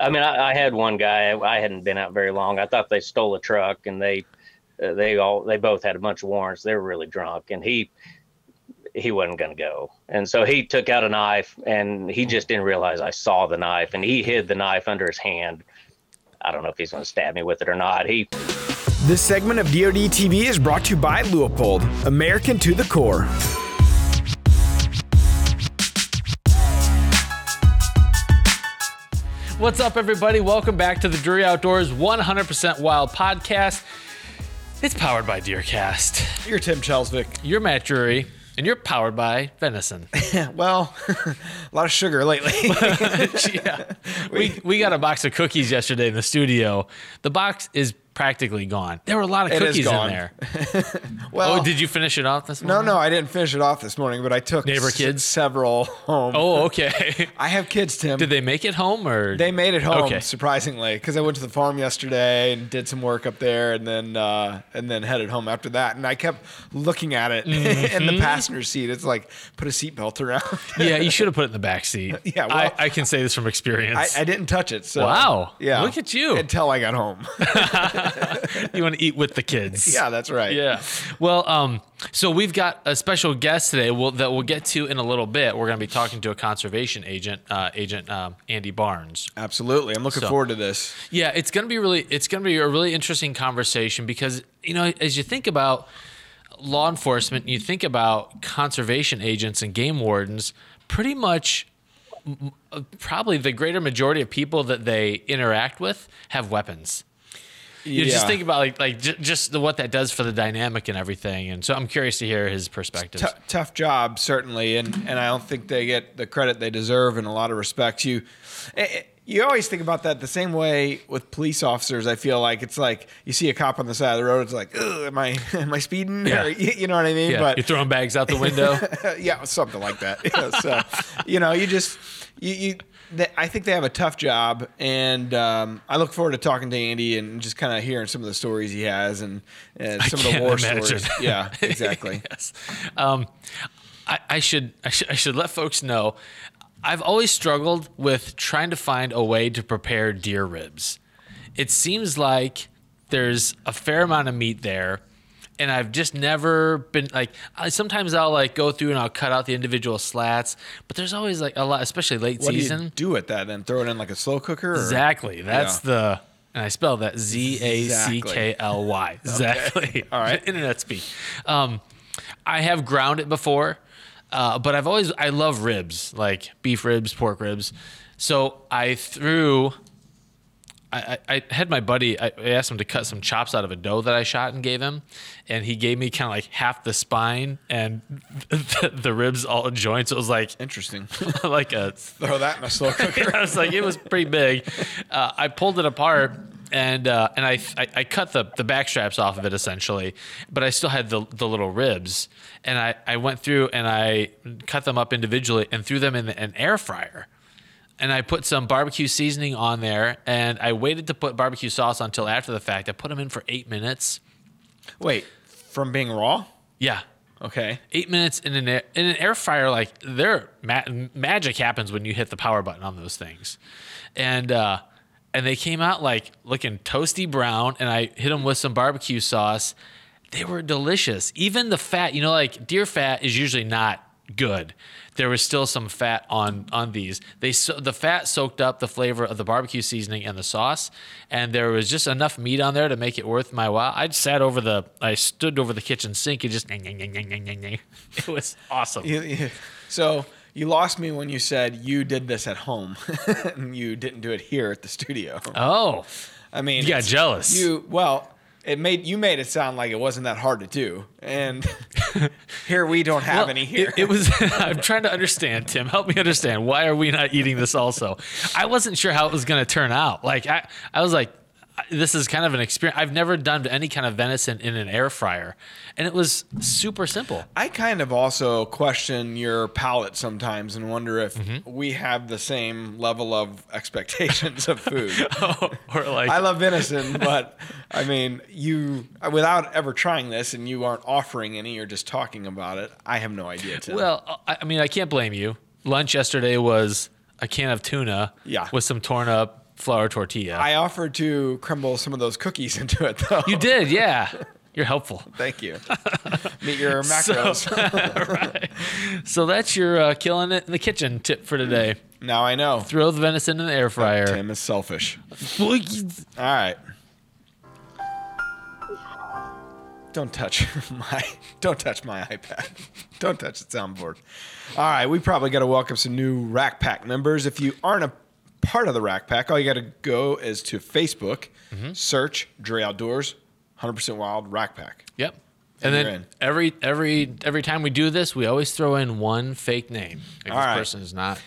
I mean, I, I had one guy. I hadn't been out very long. I thought they stole a truck, and they uh, they all they both had a bunch of warrants. They were really drunk, and he he wasn't going to go. And so he took out a knife, and he just didn't realize I saw the knife, and he hid the knife under his hand. I don't know if he's going to stab me with it or not. He This segment of DoD TV is brought to you by Leupold, American to the core. What's up, everybody? Welcome back to the Drury Outdoors 100% Wild podcast. It's powered by Deercast. You're Tim Chelsvik. You're Matt Drury, and you're powered by Venison. Well, a lot of sugar lately. yeah. We, we got a box of cookies yesterday in the studio. The box is practically gone. There were a lot of It cookies in there. well, Oh, did you finish it off this no, morning? no, no, I didn't finish it off this morning, but I took Neighbor s- kids? several home. Oh, okay. I have kids, Tim. Did they make it home or? They made it home Okay. surprisingly because I went to the farm yesterday and did some work up there, and then uh, and then headed home after that. And I kept looking at it in Mm-hmm. the passenger seat. It's like put a seatbelt around. yeah, you should have put it in the back seat. Yeah, well- I, I can say this from experience. I, I didn't touch it. So Wow. yeah, Look at you. until I got home. you want to eat with the kids. yeah, that's right. Yeah. Well, um, so we've got a special guest today we'll, that we'll get to in a little bit. We're going to be talking to a conservation agent, uh, Agent um, Andy Barnes. absolutely. I'm looking So- forward to this. Yeah, it's going to be really, it's going to be a really interesting conversation because you know, as you think about law enforcement, you think about conservation agents and game wardens, pretty much. m- m- Probably the greater majority of people that they interact with have weapons. You yeah. just think about like like j- just the, what that does for the dynamic and everything, and so I'm curious to hear his perspective. T- tough job certainly, and and I don't think they get the credit they deserve in a lot of respects. You. eh, eh, you always think about that the same way with police officers. I feel like it's like you see a cop on the side of the road. It's like, Ugh, am I am I speeding? Yeah. Or, you you know what I mean? yeah, But you're throwing bags out the window. yeah, something like that. Yeah, so, you know, you just you, you they, I think they have a tough job, and um, I look forward to talking to Andy and just kind of hearing some of the stories he has and, and some of the war imagine. stories. Yeah, exactly. yes. Um, I, I should I should I should let folks know. I've always struggled with trying to find a way to prepare deer ribs. It seems like there's a fair amount of meat there, and I've just never been like. I, sometimes I'll like go through and I'll cut out the individual slats, but there's always like a lot, especially late What do season. you do with that then? Throw it in like a slow cooker? Or? Exactly. That's Yeah. the and I spell that Z A C K L Y. Exactly. All right. Internet speak. Um, I have ground it before, uh, but I've always I love ribs, like beef ribs, pork ribs. So I threw. I, I had my buddy. I asked him to cut some chops out of a doe that I shot and gave him, and he gave me kind of like half the spine and the, the ribs all joints. It was like Interesting. like a Throw that in a slow cooker. I was like, it was pretty big. Uh, I pulled it apart and uh, and I, I I cut the the back straps off of it essentially, but I still had the the little ribs. And I I went through and I cut them up individually and threw them in an air fryer. And I put some barbecue seasoning on there, and I waited to put barbecue sauce until after the fact. I put them in for eight minutes. Wait, from being raw? Yeah, Okay. eight minutes in an air, in an air fryer, like there ma- magic happens when you hit the power button on those things, and uh, and they came out like looking toasty brown, and I hit them with some barbecue sauce. They were delicious. Even the fat, you know, like deer fat is usually not good. There was still some fat on on these. They so, the fat soaked up the flavor of the barbecue seasoning and the sauce, and there was just enough meat on there to make it worth my while. I sat over the, I stood over the kitchen sink and just, it was awesome. So you lost me when you said you did this at home and you didn't do it here at the studio. Oh, I mean, You got jealous. You well, it made you made it sound like it wasn't that hard to do, and here we don't have Well, any here. It, it was. I'm trying to understand, Tim. Help me understand. Why are we not eating this? Also, I wasn't sure how it was going to turn out. Like I, I was like, this is kind of an experience. I've never done any kind of venison in an air fryer, and it was super simple. I kind of also question your palate sometimes and wonder if Mm-hmm. we have the same level of expectations of food. or like, I love venison, but I mean, you without ever trying this, and you aren't offering any, you're just talking about it. I have no idea. Tim. well, I, I mean, I can't blame you. Lunch yesterday was a can of tuna, Yeah. with some torn up flour tortilla. I offered to crumble some of those cookies into it, though. you did, yeah. You're helpful. Thank you. Meet your macros. right. So that's your uh, killing it in the kitchen tip for today. now I know. Throw the venison in the air fryer. Tim is selfish. All right. Don't touch my don't touch my iPad. Don't touch the soundboard. All right, we probably got to welcome some new Rack Pack members. If you aren't a part of the Rack Pack, all you got to go is to Facebook, search Drury Outdoors, 100% Wild Rack Pack. Yep. And And then every every every time we do this, we always throw in one fake name. Like All this right. person is not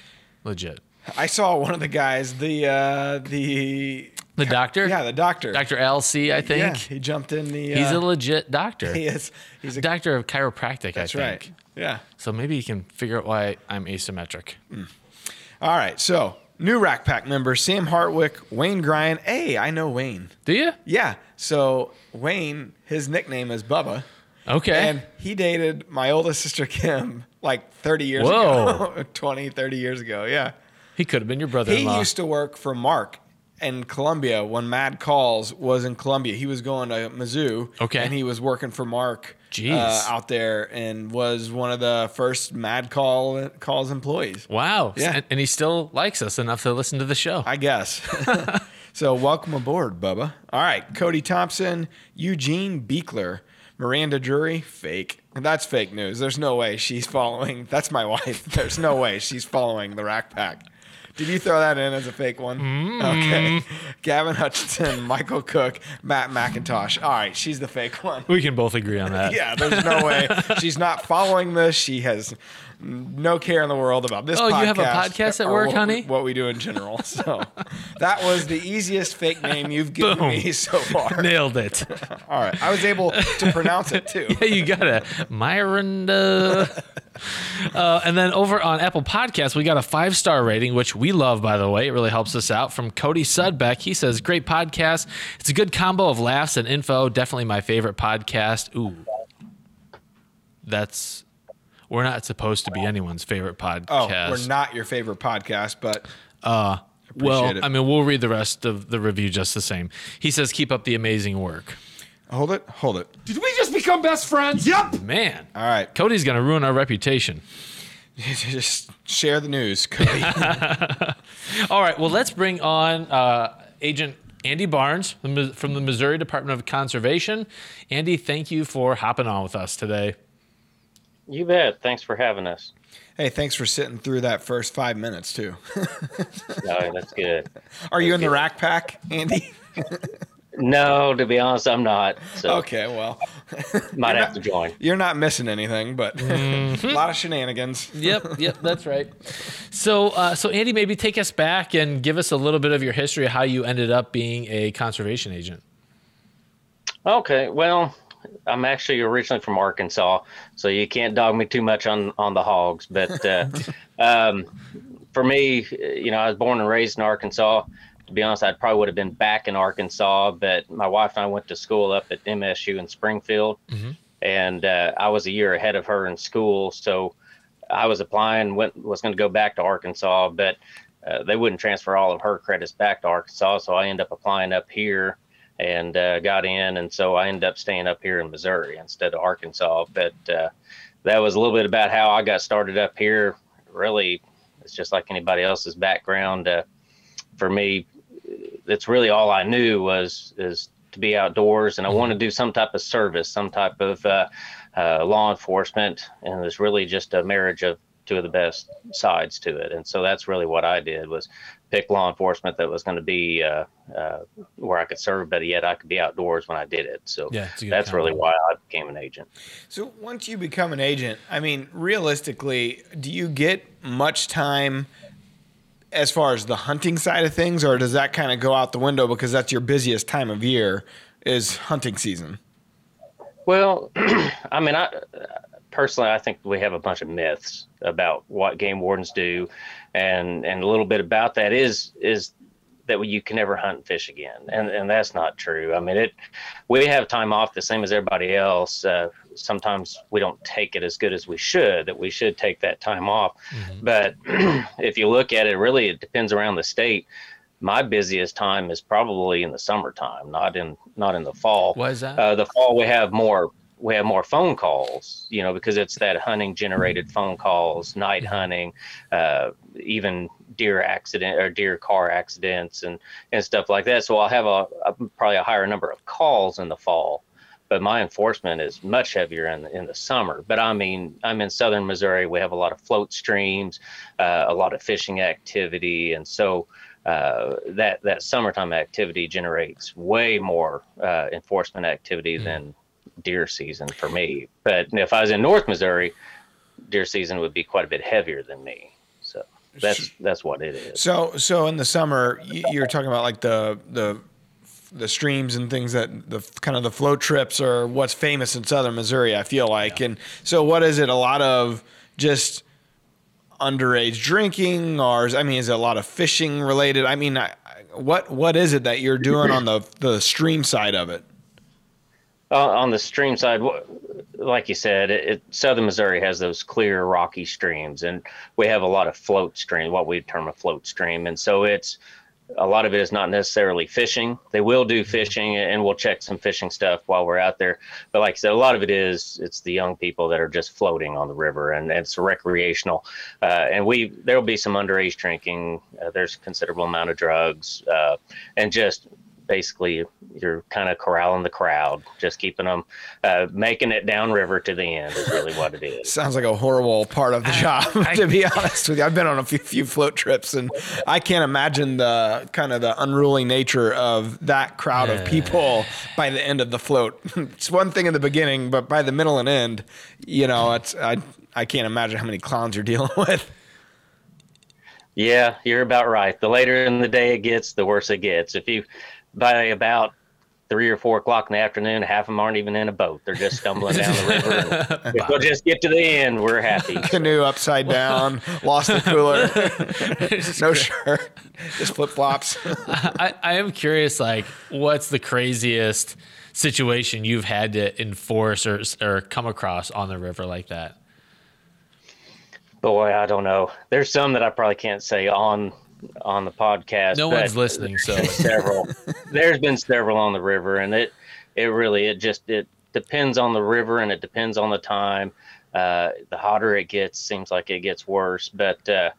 legit. I saw one of the guys, the uh, the The doctor? yeah, the doctor. Dr. LC, I think. Yeah, he jumped in the. He's uh, a legit doctor. he is. He's a. doctor of chiropractic, That's I think. right. Yeah. So maybe he can figure out why I'm asymmetric. All right. So new Rack Pack members: Sam Hartwick, Wayne Gryan. Hey, I know Wayne. Do you? Yeah. So Wayne, his nickname is Bubba, Okay. and he dated my oldest sister Kim like 30 years Whoa. ago, 20, 30 years ago. Yeah. he could have been your brother-in-law. He used to work for Mark in Columbia when Mad Calls was in Columbia. He was going to Mizzou. Okay. And he was working for Mark uh, out there and was one of the first Mad Call Calls employees. wow. Yeah. And, and he still likes us enough to listen to the show. I guess. so welcome aboard, Bubba. All right, Cody Thompson, Eugene Beekler, Miranda Drury, fake. That's fake news. There's no way she's following. That's my wife. There's no way she's following the Rack Pack. Did you throw that in as a fake one? Mm. Okay. Gavin Hutchinson, Michael Cook, Matt McIntosh. All right, she's the fake one. we can both agree on that. Yeah, there's no way she's not following this. She has no care in the world about this. Oh, you have a podcast podcast at work, what, honey? What we do in general. So that was the easiest fake name you've given Boom. me so far. Nailed it. All right, I was able to pronounce it too. Yeah, you got it. Miranda. Uh, and then over on Apple Podcasts, we got a five star rating, which we love, by the way. It really helps us out. From Cody Sudbeck. He says, Great podcast. It's a good combo of laughs and info. Definitely my favorite podcast. Ooh. That's. We're not supposed to be anyone's favorite podcast. Oh, we're not your favorite podcast, but Uh, Appreciate well, it. I mean, we'll read the rest of the review just the same. He says, Keep up the amazing work. hold it, hold it. Did we just become best friends? Yep. Man. All right, Cody's going to ruin our reputation. just share the news, Cody. All right. Well, let's bring on uh, Agent Andy Barnes from the Missouri Department of Conservation. Andy, thank you for hopping on with us today. You bet. Thanks for having us. hey, thanks for sitting through that first five minutes too. No, that's good. Are you in the Rack Pack, Andy? No, to be honest, I'm not. So Okay, well, might have to join. you're not missing anything, but a lot of shenanigans. Yep. Yep. That's right. So, uh, so Andy, maybe take us back and give us a little bit of your history of how you ended up being a conservation agent. Okay, well, I'm actually originally from Arkansas, so you can't dog me too much on on the hogs. But uh, um, for me, you know, I was born and raised in Arkansas. To be honest, I probably would have been back in Arkansas, but my wife and I went to school up at MSU in Springfield, and uh, I was a year ahead of her in school, so I was applying, went was going to go back to Arkansas, but uh, they wouldn't transfer all of her credits back to Arkansas, so I ended up applying up here and uh, got in, and so I ended up staying up here in Missouri instead of Arkansas. But uh, that was a little bit about how I got started up here. Really, it's just like anybody else's background. Uh, for me, that's really all I knew was is to be outdoors, and I want to do some type of service, some type of uh, uh, law enforcement, and it's really just a marriage of two of the best sides to it. And so that's really what I did was pick law enforcement that was going to be uh, uh, where I could serve, but yet I could be outdoors when I did it. So Yeah, it's a that's really why I became an agent. So once you become an agent, I mean, realistically, do you get much time as far as the hunting side of things, or does that kind of go out the window because that's your busiest time of year is hunting season? Well, I mean, I personally, I think we have a bunch of myths about what game wardens do, and and a little bit about that is is that you can never hunt and fish again, and and that's not true. I mean, it we have time off the same as everybody else. Uh, sometimes we don't take it as good as we should. That we should take that time off, but if you look at it, really, it depends around the state. my busiest time is probably in the summertime, not in not in the fall. Why is that? Uh, the fall we have more we have more phone calls, you know, because it's that hunting generated phone calls, night hunting, uh, even deer accident or deer car accidents and and stuff like that. So I'll have a, a probably a higher number of calls in the fall but my enforcement is much heavier in the, in the summer. But I mean, I'm in southern Missouri. We have a lot of float streams, uh, a lot of fishing activity, and so uh, that that summertime activity generates way more uh, enforcement activity mm. than deer season for me. But if I was in North Missouri, deer season would be quite a bit heavier than me. So that's that's what it is. So so in the summer, you're talking about like the the the streams and things that the kind of the float trips are what's famous in southern Missouri. I feel like, yeah. and so what is it? A lot of just underage drinking, or I mean, is it a lot of fishing related? I mean, I, what what is it that you're doing on the the stream side of it? Uh, on the stream side, like you said, it, it, southern Missouri has those clear rocky streams, and we have a lot of float stream, what we term a float stream, and so it's a lot of it is not necessarily fishing. They will do mm-hmm. fishing and we'll check some fishing stuff while we're out there. But like I said, a lot of it is it's the young people that are just floating on the river and, and it's recreational. Uh, and we there will be some underage drinking. Uh, there's a considerable amount of drugs uh, and just basically you're kind of corralling the crowd, just keeping them, uh, making it downriver to the end is really what it is. Sounds like a horrible part of the job, I, to be honest with you. I've been on a few, few float trips and I can't imagine the kind of the unruly nature of that crowd yeah. of people by the end of the float. it's one thing in the beginning, but by the middle and end, you know, it's, I, I can't imagine how many clowns you're dealing with. Yeah, you're about right. The later in the day it gets, the worse it gets. If you by about three or four o'clock in the afternoon, half of them aren't even in a boat. They're just stumbling down the river. if we'll just get to the end, we're happy. Canoe upside down, lost the cooler, no shirt, just flip flops. I, I am curious, like, what's the craziest situation you've had to enforce or, or come across on the river like that? Boy, I don't know. There's some that I probably can't say on on the podcast. No one's listening, so several. There's been several on the river, and it it really it just it depends on the river and it depends on the time. Uh, the hotter it gets, seems like it gets worse. But uh,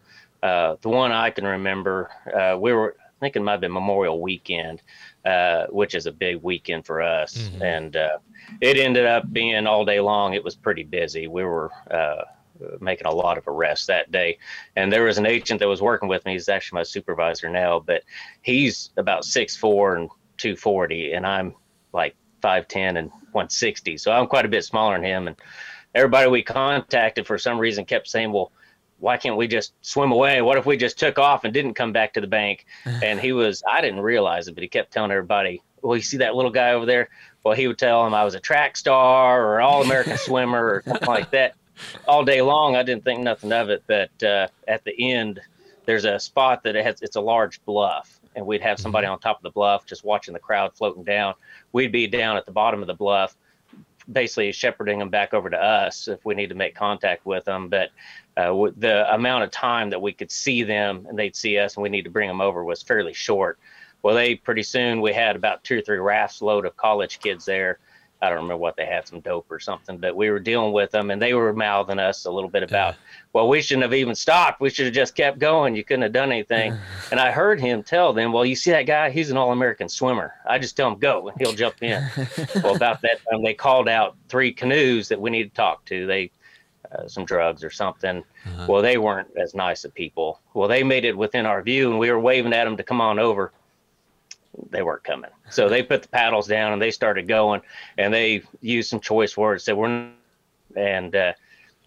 uh, the one I can remember, uh, we were I think it might have been Memorial Weekend, uh, which is a big weekend for us, mm-hmm. and uh, it ended up being all day long. It was pretty busy. We were making a lot of arrests that day. And there was an agent that was working with me. He's actually my supervisor now, but he's about six four and 240, and I'm like 5'10 and 160. So I'm quite a bit smaller than him. And everybody we contacted for some reason kept saying, well, why can't we just swim away? What if we just took off and didn't come back to the bank? And he was, I didn't realize it, but he kept telling everybody, well, you see that little guy over there? Well, he would tell him I was a track star or all American swimmer or something like that all day long, I didn't think nothing of it. But uh, at the end, there's a spot that it has. It's a large bluff, and we'd have somebody mm-hmm. on top of the bluff just watching the crowd floating down. We'd be down at the bottom of the bluff, basically shepherding them back over to us if we need to make contact with them. But uh, the amount of time that we could see them and they'd see us and we need to bring them over was fairly short. Well, they pretty soon we had about two or three rafts load of college kids there I don't remember what they had, some dope or something, but we were dealing with them and they were mouthing us a little bit about, well, we shouldn't have even stopped. We should have just kept going. You couldn't have done anything. and I heard him tell them, well, you see that guy? He's an all American swimmer. I just tell him go and he'll jump in. well, about that time, they called out three canoes that we need to talk to. They, uh, some drugs or something. Uh-huh. Well, they weren't as nice of people. Well, they made it within our view and we were waving at them to come on over they weren't coming. So they put the paddles down and they started going and they used some choice words. Said we're not and uh,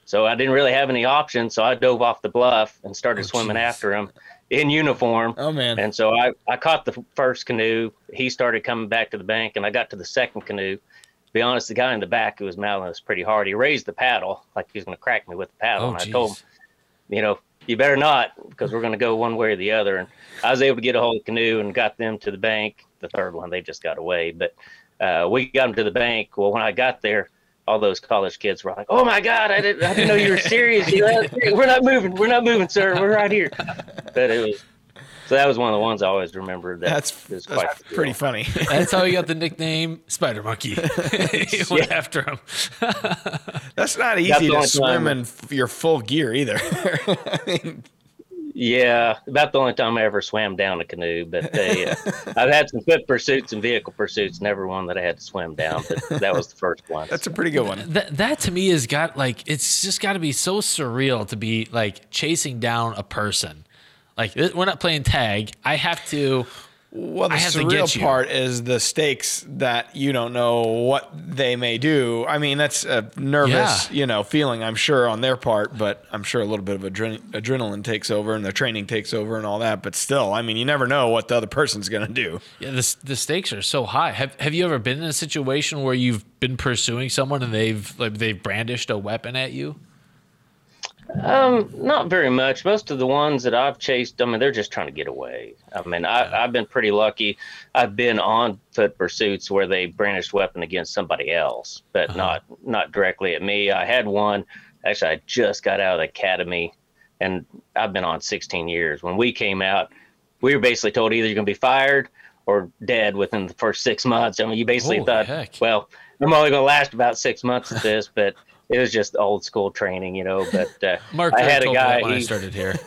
so I didn't really have any options. So I dove off the bluff and started oh, swimming geez. after him in uniform. Oh man! And so I I caught the first canoe. He started coming back to the bank, and I got to the second canoe. To be honest, the guy in the back who was mouthing us pretty hard. He raised the paddle like he was going to crack me with the paddle, oh, and geez. I told him, you know, you better not because we're going to go one way or the other. And I was able to get a hold of the canoe and got them to the bank. The third one, they just got away, but uh, we got them to the bank. Well, when I got there, all those college kids were like, "Oh my God, I didn't, I didn't know you were serious. we're not moving. We're not moving, sir. We're right here." But it was So that was one of the ones I always remembered. That That's, is that's quite the deal. pretty funny. That's how he got the nickname Spider Monkey. he went after him. That's not easy the to swim time- in your full gear either. I mean, Yeah, about the only time I ever swam down a canoe. But they, uh, I've had some foot pursuits and vehicle pursuits, never one that I had to swim down. But that was the first one. that's a pretty good one. That that to me has got like it's just got to be so surreal to be like chasing down a person. Like we're not playing tag. I have to. Well, the I have to get surreal part is the stakes that you don't know what they may do. I mean, that's a nervous, Yeah. you know, feeling. I'm sure on their part, but I'm sure a little bit of adren- adrenaline takes over and the training takes over and all that. But still, I mean, you never know what the other person's gonna do. Yeah, the the stakes are so high. Have Have you ever been in a situation where you've been pursuing someone and they've like they've brandished a weapon at you? Um, not very much. Most of the ones that I've chased, I mean, they're just trying to get away. I mean, I, I've been pretty lucky. I've been on foot pursuits where they brandished weapon against somebody else, but not not directly at me. I had one. Actually, I just got out of the academy, and I've been on 16 years. When we came out, we were basically told either you're going to be fired or dead within the first six months. I mean, you basically Holy thought, heck. well, I'm only going to last about six months at this, but it was just old school training, you know. But uh, Mark I had a told me guy. that when I he- started here.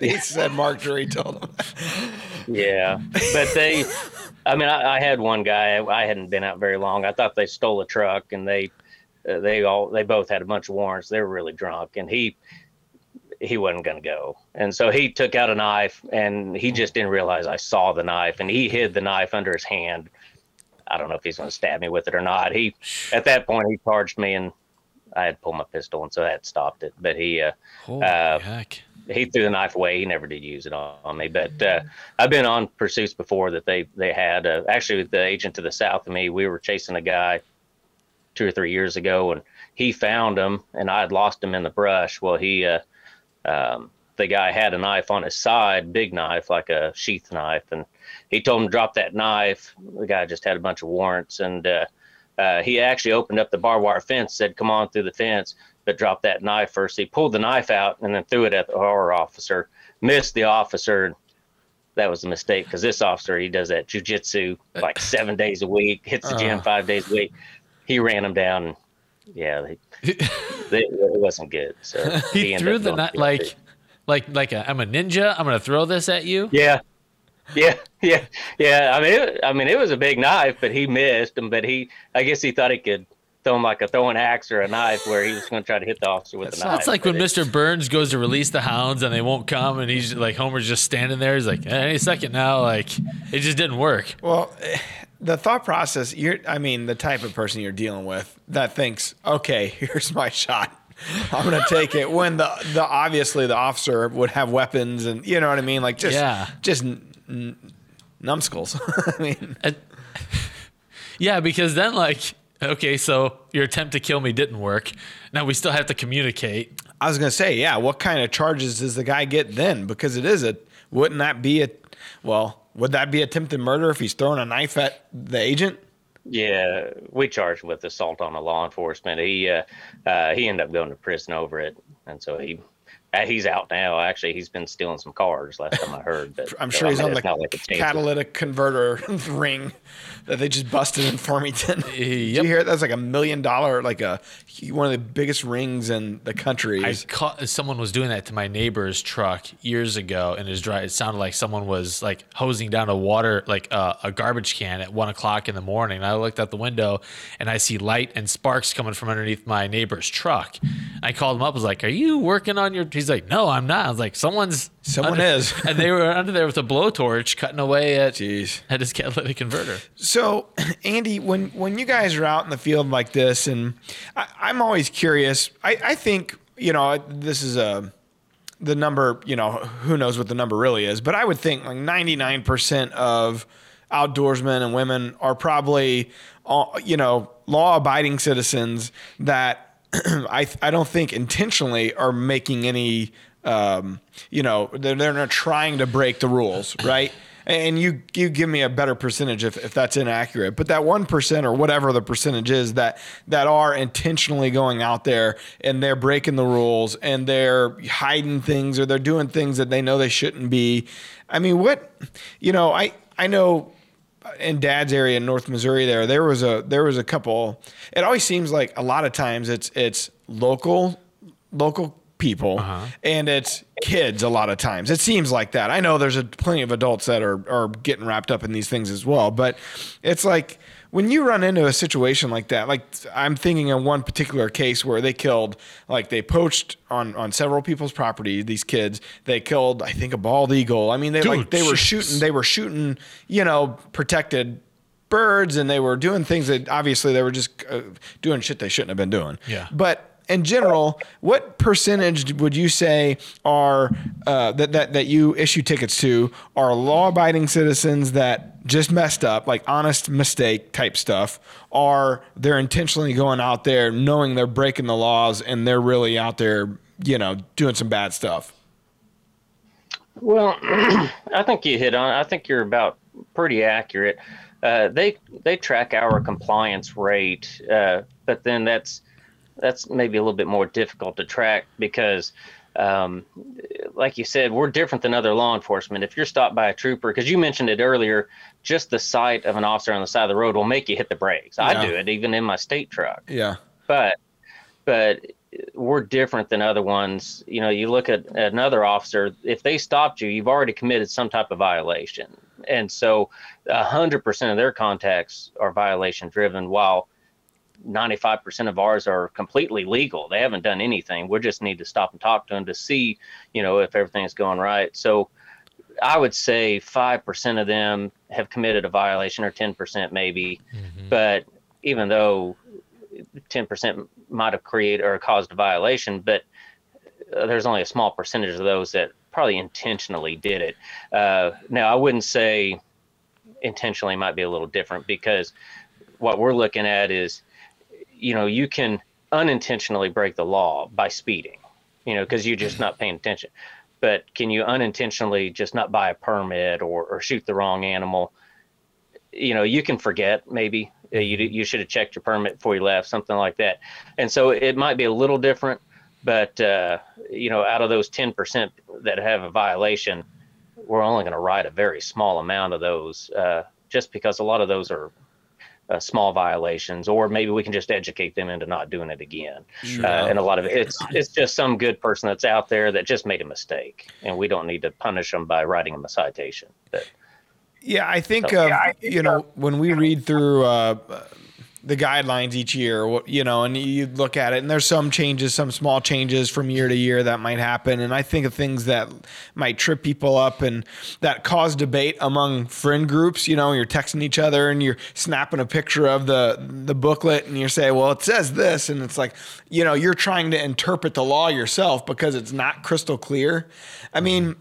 He said Mark Drury told him. Yeah, but they, I mean, I, I had one guy. I hadn't been out very long. I thought they stole a truck, and they, uh, they all, they both had a bunch of warrants. They were really drunk, and he, he wasn't going to go, and so he took out a knife, and he just didn't realize I saw the knife, and he hid the knife under his hand. I don't know if he's going to stab me with it or not. He, at that point, he charged me, and I had pulled my pistol, and so that stopped it. But he, uh, Uh, he threw the knife away. He never did use it on, on me. But uh, I've been on pursuits before that they they had. Uh, actually, with the agent to the south of me, we were chasing a guy two or three years ago, and he found him, and I had lost him in the brush. Well, he, uh, um, the guy had a knife on his side, big knife, like a sheath knife, and he told him to drop that knife. The guy just had a bunch of warrants, and uh, uh, he actually opened up the barbed wire fence, said, "Come on through the fence." But dropped that knife first. He pulled the knife out and then threw it at the horror officer. Missed the officer. That was a mistake because this officer he does that jujitsu like seven days a week, hits the gym Uh. five days a week. He ran him down. And, yeah, they, they, it wasn't good. So He, ended threw the knife like. Like, like a, I'm a ninja. I'm gonna throw this at you. Yeah, yeah, yeah, yeah. I mean, it, I mean, it was a big knife, but he missed him. But he, I guess, he thought he could throw him like a throwing axe or a knife, where he was going to try to hit the officer with the knife. It's like when it- Mr. Burns goes to release the hounds and they won't come, and he's like Homer's just standing there. He's like, any second now, like it just didn't work. Well, eh, the thought process, you're, I mean, the type of person you're dealing with that thinks, okay, here's my shot. I'm going to take it when the, the, obviously the officer would have weapons and you know what I mean? Like just, Yeah. just n- n- numbskulls. I mean, And- yeah, because then like, okay, so your attempt to kill me didn't work. Now we still have to communicate. I was going to say, yeah, what kind of charges does the guy get then? Because it is a, wouldn't that be a, well, would that be attempted murder if he's throwing a knife at the agent? Yeah, we charged with assault on a law enforcement. He uh, uh, he ended up going to prison over it, and so he he's out now. Actually, he's been stealing some cars. Last time I heard, but I'm so, sure I he's mean, on the not like it's catalytic converter ring that they just busted in Farmington. Did you hear it? That's like a million dollar, like a one of the biggest rings in the country. I caught someone was doing that to my neighbor's truck years ago, and it was dry. It sounded like someone was like hosing down a water, like uh, a garbage can at one o'clock in the morning. I looked out the window, and I see light and sparks coming from underneath my neighbor's truck. I called him up. I was like, "Are you working on your?" He's like, "No, I'm not." I was like, "Someone's Someone under-" is. and they were under there with a blowtorch, cutting away at Jeez. at his catalytic converter. So, Andy, when when you guys are out in the field like this, and I, I'm always curious. I, I think you know this is a the number. You know, who knows what the number really is, but I would think like 99 percent of outdoorsmen and women are probably uh, you know law abiding citizens that I I don't think intentionally are making any um, you know they're they're not trying to break the rules, right? and you you give me a better percentage if, if that's inaccurate. But that one percent or whatever the percentage is that that are intentionally going out there and they're breaking the rules and they're hiding things or they're doing things that they know they shouldn't be. I mean, what you know, I I know in dad's area in North Missouri there there was a there was a couple. It always seems like a lot of times it's it's local local people Uh-huh. and it's kids a lot of times. It seems like that. I know there's a, plenty of adults that are are getting wrapped up in these things as well but it's like when you run into a situation like that like I'm thinking of one particular case where they killed like they poached on on several people's property these kids they killed I think a bald eagle I mean they like Dude, they were shooting they were shooting you know protected birds and they were doing things that obviously they were just uh, doing shit they shouldn't have been doing. Yeah. But in general, what percentage would you say are uh, that, that that you issue tickets to are law-abiding citizens that just messed up, like honest mistake type stuff, or they're intentionally going out there knowing they're breaking the laws and they're really out there, you know, doing some bad stuff? Well, I think you hit on. I think you're about pretty accurate. Uh, they they track our compliance rate, uh, but then that's that's maybe a little bit more difficult to track because, um, like you said, we're different than other law enforcement. If you're stopped by a trooper, because you mentioned it earlier, just the sight of an officer on the side of the road will make you hit the brakes. Yeah. I do it even in my state truck Yeah. but but we're different than other ones. You know, you look at another officer, if they stopped you, you've already committed some type of violation. And so a hundred percent of their contacts are violation driven while 95% of ours are completely legal. They haven't done anything. We just need to stop and talk to them to see, you know, if everything's going right. So I would say 5% of them have committed a violation or 10% maybe. But even though 10% might have created or caused a violation, but uh, there's only a small percentage of those that probably intentionally did it. Uh, now, I wouldn't say intentionally might be a little different because what we're looking at is, you know, you can unintentionally break the law by speeding, you know, because you're just not paying attention. But can you unintentionally just not buy a permit or, or shoot the wrong animal? You know, you can forget maybe uh, you you should have checked your permit before you left, something like that. And so it might be a little different, but uh, you know, out of those ten percent that have a violation, we're only going to write a very small amount of those, uh, just because a lot of those are uh, small violations, or maybe we can just educate them into not doing it again. Uh, and a lot of it, it's it's just some good person that's out there that just made a mistake, and we don't need to punish them by writing them a citation. But Yeah, I think So- of Yeah, I think you know when we read through uh, the guidelines each year, you know, and you look at it, and there's some changes, some small changes from year to year that might happen, and I think of things that might trip people up and that cause debate among friend groups. You know, you're texting each other and you're snapping a picture of the the booklet, and you're "Well, it says this," and it's like, you know, you're trying to interpret the law yourself because it's not crystal clear. I mean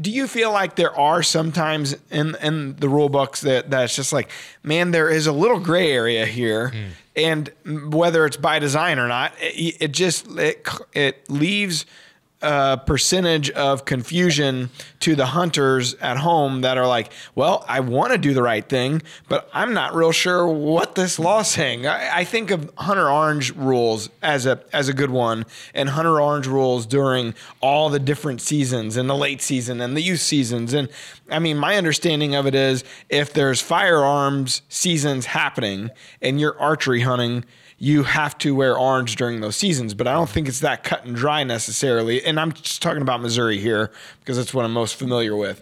do you feel like there are sometimes in in the rule books that that's just like man there is a little gray area here mm. and whether it's by design or not it, it just it, it leaves a percentage of confusion to the hunters at home that are like well i want to do the right thing but i'm not real sure what this law's saying. I, I think of hunter orange rules as a as a good one and hunter orange rules during all the different seasons and the late season and the youth seasons and i mean my understanding of it is if there's firearms seasons happening and you're archery hunting you have to wear orange during those seasons but i don't think it's that cut and dry necessarily. And i'm just talking about missouri here because that's what i'm most familiar with.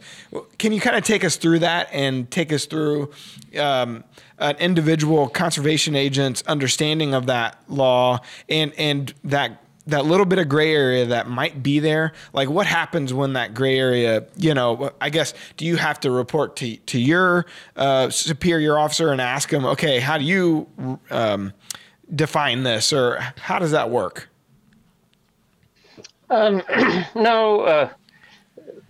Can you kind of take us through that and take us through um, an individual conservation agent's understanding of that law and and that that little bit of gray area that might be there? Like what happens when that gray area you know i guess do you have to report to to your uh, superior officer and ask him okay how do you um, define this or how does that work no, uh,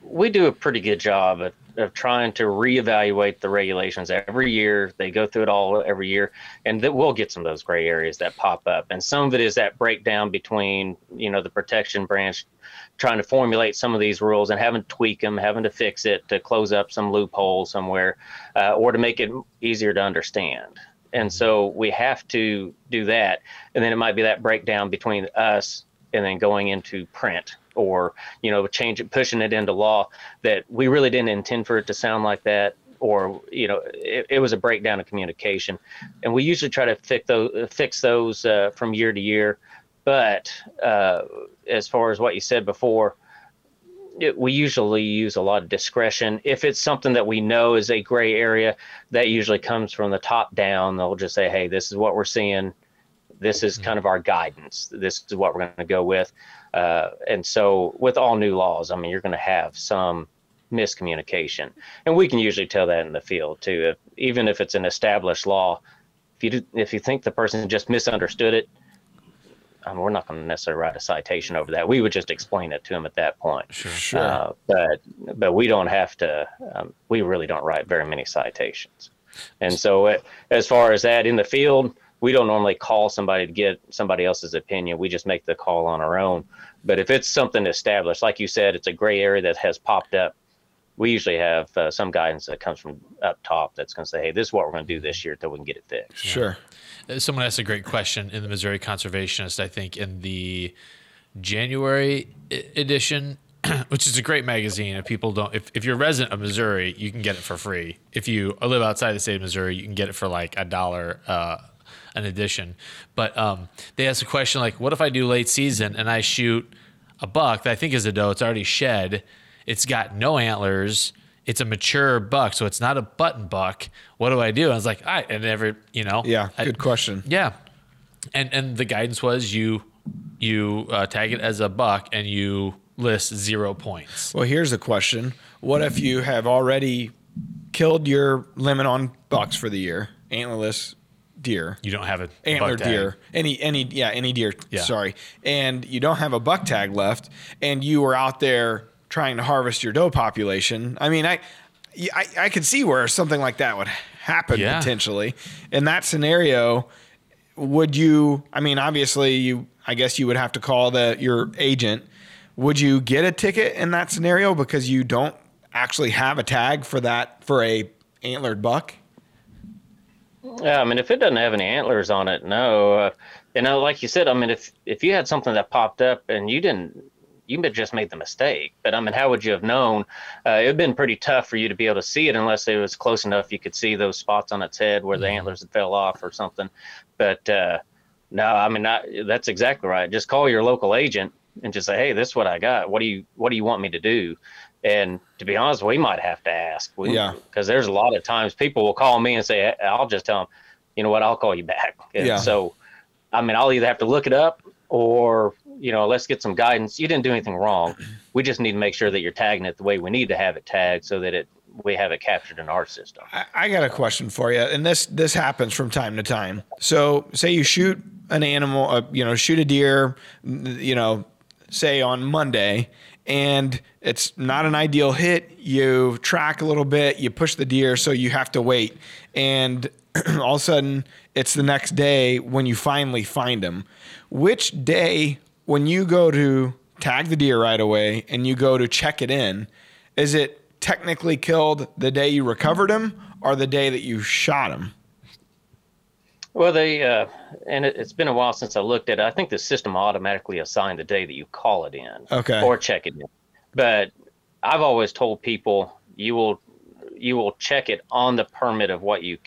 we do a pretty good job at of trying to reevaluate the regulations every year. They go through it all every year, and that we'll get some of those gray areas that pop up. And some of it is that breakdown between you know the protection branch trying to formulate some of these rules and having to tweak them, having to fix it to close up some loophole somewhere, uh, or to make it easier to understand. And so we have to do that. And then it might be that breakdown between us and then going into print or, you know, change it, pushing it into law that we really didn't intend for it to sound like that. Or, you know, it, it was a breakdown of communication. And we usually try to fix those, fix those uh, from year to year. But uh, as far as what you said before, it, we usually use a lot of discretion. If it's something that we know is a gray area, that usually comes from the top down. They'll just say, "Hey, this is what we're seeing. This is kind of our guidance. This is what we're going to go with." Uh, and so, with all new laws, I mean, you're going to have some miscommunication, and we can usually tell that in the field too. If, even if it's an established law, if you do, if you think the person just misunderstood it, I mean, we're not going to necessarily write a citation over that. We would just explain it to them at that point. Sure. Sure. Uh, but but we don't have to. Um, we really don't write very many citations. And so, uh, as far as that in the field, we don't normally call somebody to get somebody else's opinion. We just make the call on our own. But if it's something established, like you said, it's a gray area that has popped up. We usually have uh, some guidance that comes from up top that's going to say, "Hey, this is what we're going to do this year until we can get it fixed." Sure. Uh, Someone asked a great question in the Missouri Conservationist, I think, in the January edition, which is a great magazine. If people don't, if, if you're a resident of Missouri, you can get it for free. If you live outside the state of Missouri, you can get it for like a dollar uh, an edition. But um, they asked a question like, what if I do late season and I shoot a buck that I think is a doe, it's already shed, it's got no antlers. It's a mature buck, so it's not a button buck. What do I do? I was like, I and never, you know, Yeah. I- Good question. yeah, and and the guidance was you you uh, tag it as a buck and you list zero points. Well, here's a question. What if you have already killed your limit on bucks for the year, antlerless deer, You don't have a antler buck tag. deer, any any yeah any deer. Yeah. Sorry, and you don't have a buck tag left, and you were out there trying to harvest your doe population. I mean, I I, I could see where something like that would happen Yeah. potentially. In that scenario, would you? I mean, obviously, you. I guess you would have to call the your agent. Would you get a ticket in that scenario because you don't actually have a tag for that for a antlered buck? Yeah, I mean, if it doesn't have any antlers on it, no. Uh, you know, like you said, I mean, if if you had something that popped up and you didn't, you may just made the mistake. But I mean, how would you have known? Uh, it'd been pretty tough for you to be able to see it unless it was close enough. You could see those spots on its head where the antlers had fell off or something. But uh, no, I mean, not, that's exactly right. Just call your local agent and just say, hey, this is what I got. What do you What do you want me to do? And to be honest, we might have to ask. We, Yeah. Because there's a lot of times people will call me and say, I'll just tell them, you know what, I'll call you back. And Yeah. So, I mean, I'll either have to look it up or, you know, let's get some guidance. You didn't do anything wrong. We just need to make sure that you're tagging it the way we need to have it tagged so that it we have it captured in our system. I, I got a question for you, and this this happens from time to time. So, say you shoot an animal, uh, you know, shoot a deer, you know, say on Monday, and it's not an ideal hit. You track a little bit, you push the deer, so you have to wait, and all of a sudden it's the next day when you finally find them. Which day, when you go to tag the deer right away and you go to check it in, is it technically killed the day you recovered him or the day that you shot him? Well, they uh, and it, it's been a while since I looked at it. I think the system automatically assign the day that you call it in, Okay. or check it in. But I've always told people you will you will check it on the permit of what you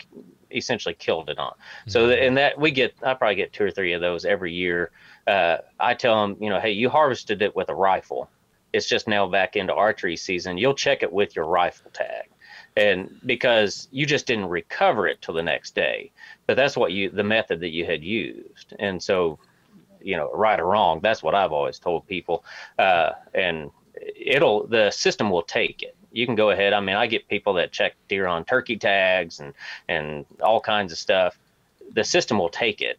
essentially killed it on. So and that we get I probably get two or three of those every year. Uh, I tell them, you know, hey, you harvested it with a rifle. It's just now back into archery season. You'll check it with your rifle tag. And because you just didn't recover it till the next day. But that's what you the method that you had used. And so you know right or wrong that's what i've always told people. Uh, and it'll the system will take it. You can go ahead. I mean i get people that check deer on turkey tags and and all kinds of stuff. The system will take it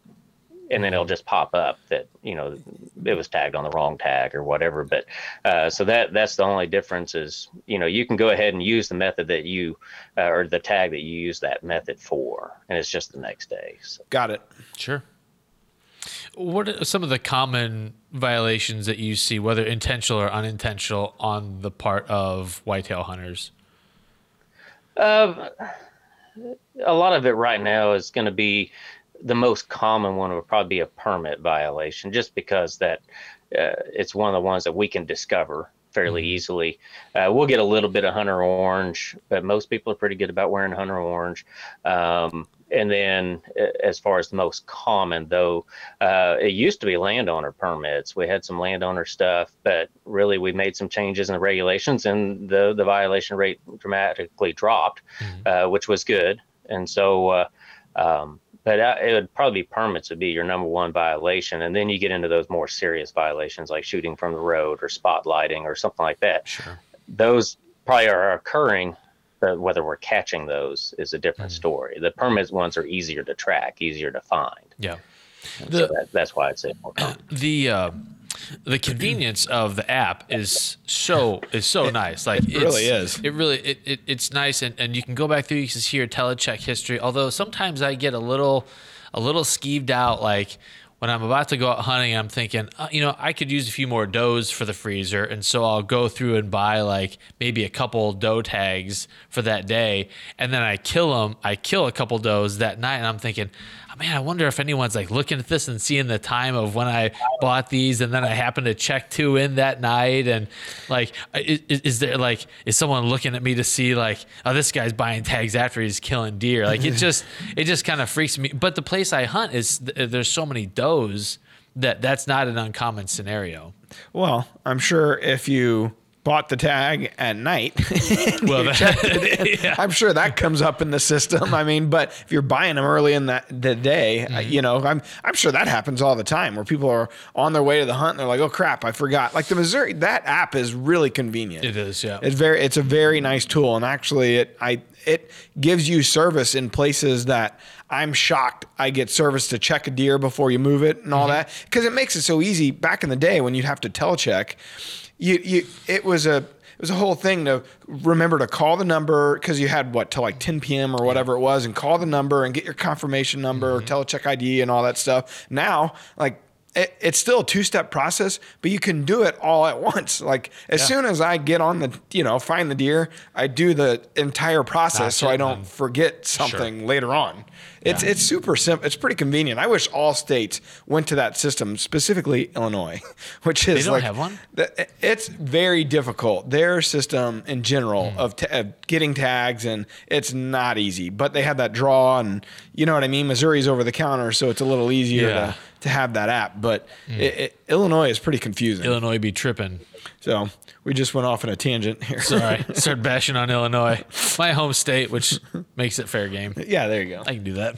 and then it'll just pop up that you know it was tagged on the wrong tag or whatever. But uh, so that that's the only difference is you know you can go ahead and use the method that you uh, or the tag that you use that method for, and it's just the next day. So. Got it. Sure. What are some of the common violations that you see, whether intentional or unintentional, on the part of whitetail hunters? Uh, a lot of it right now is going to be the most common one would probably be a permit violation, just because that uh, it's one of the ones that we can discover fairly easily. Uh, we'll get a little bit of hunter orange, but most people are pretty good about wearing hunter orange. Um, and then, uh, as far as the most common, though, uh, it used to be landowner permits. We had some landowner stuff, but really we made some changes in the regulations, and the the violation rate dramatically dropped, uh, which was good. And so, uh, um, but uh, it would probably be permits would be your number one violation, and then you get into those more serious violations like shooting from the road or spotlighting or something like that. Sure. Those probably are occurring. But whether we're catching those is a different story. The permits ones are easier to track, easier to find. Yeah. so that, that's why I'd say more common. the uh, the convenience of the app is so is so nice. Like it really is. It really it, it it's nice, and, and you can go back through. You can see your telecheck history. Although sometimes I get a little a little skeeved out, like. When I'm about to go out hunting, I'm thinking, uh, you know, I could use a few more does for the freezer, and so I'll go through and buy like maybe a couple doe tags for that day, and then I kill them. I kill a couple does that night, and I'm thinking, man, I wonder if anyone's like looking at this and seeing the time of when I bought these, and then I happen to check two in that night, and like, is, is there like, is someone looking at me to see like, oh, this guy's buying tags after he's killing deer? Like, it just, it just kind of freaks me. But the place I hunt is uh, there's so many does that that's not an uncommon scenario. Well, I'm sure if you bought the tag at night, Well, that- checked it in, yeah. I'm sure that comes up in the system. I mean, but if you're buying them early in that the day, uh, Mm-hmm. you know, I'm I'm sure that happens all the time where people are on their way to the hunt and they're like, "Oh crap, I forgot." Like the Missouri, that app is really convenient. It is, yeah. It's very it's a very nice tool and actually it I it gives you service in places that I'm shocked I get service to check a deer before you move it and all that because it makes it so easy. Back in the day when you'd have to telecheck, you you it was a it was a whole thing to remember to call the number because you had what till like 10 p.m. or whatever it was and call the number and get your confirmation number mm-hmm. or telecheck ID and all that stuff. Now like it, it's still a two-step process, but you can do it all at once. Like as soon as I get on the, you know, find the deer, I do the entire process so Gotcha, I don't and- forget something later on. It's it's super simple. It's pretty convenient. I wish all states went to that system, specifically Illinois, which is don't like have one? the- it's very difficult. Their system in general Hmm. of, ta- of getting tags and it's not easy. But they have that draw and you know what I mean. Missouri's over the counter, so it's a little easier Yeah. To to have that app. But hmm. it, it, Illinois is pretty confusing. Illinois be tripping. so we just went off on a tangent here. Sorry, start bashing on Illinois, my home state, which makes it fair game. yeah, there you go. I can do that.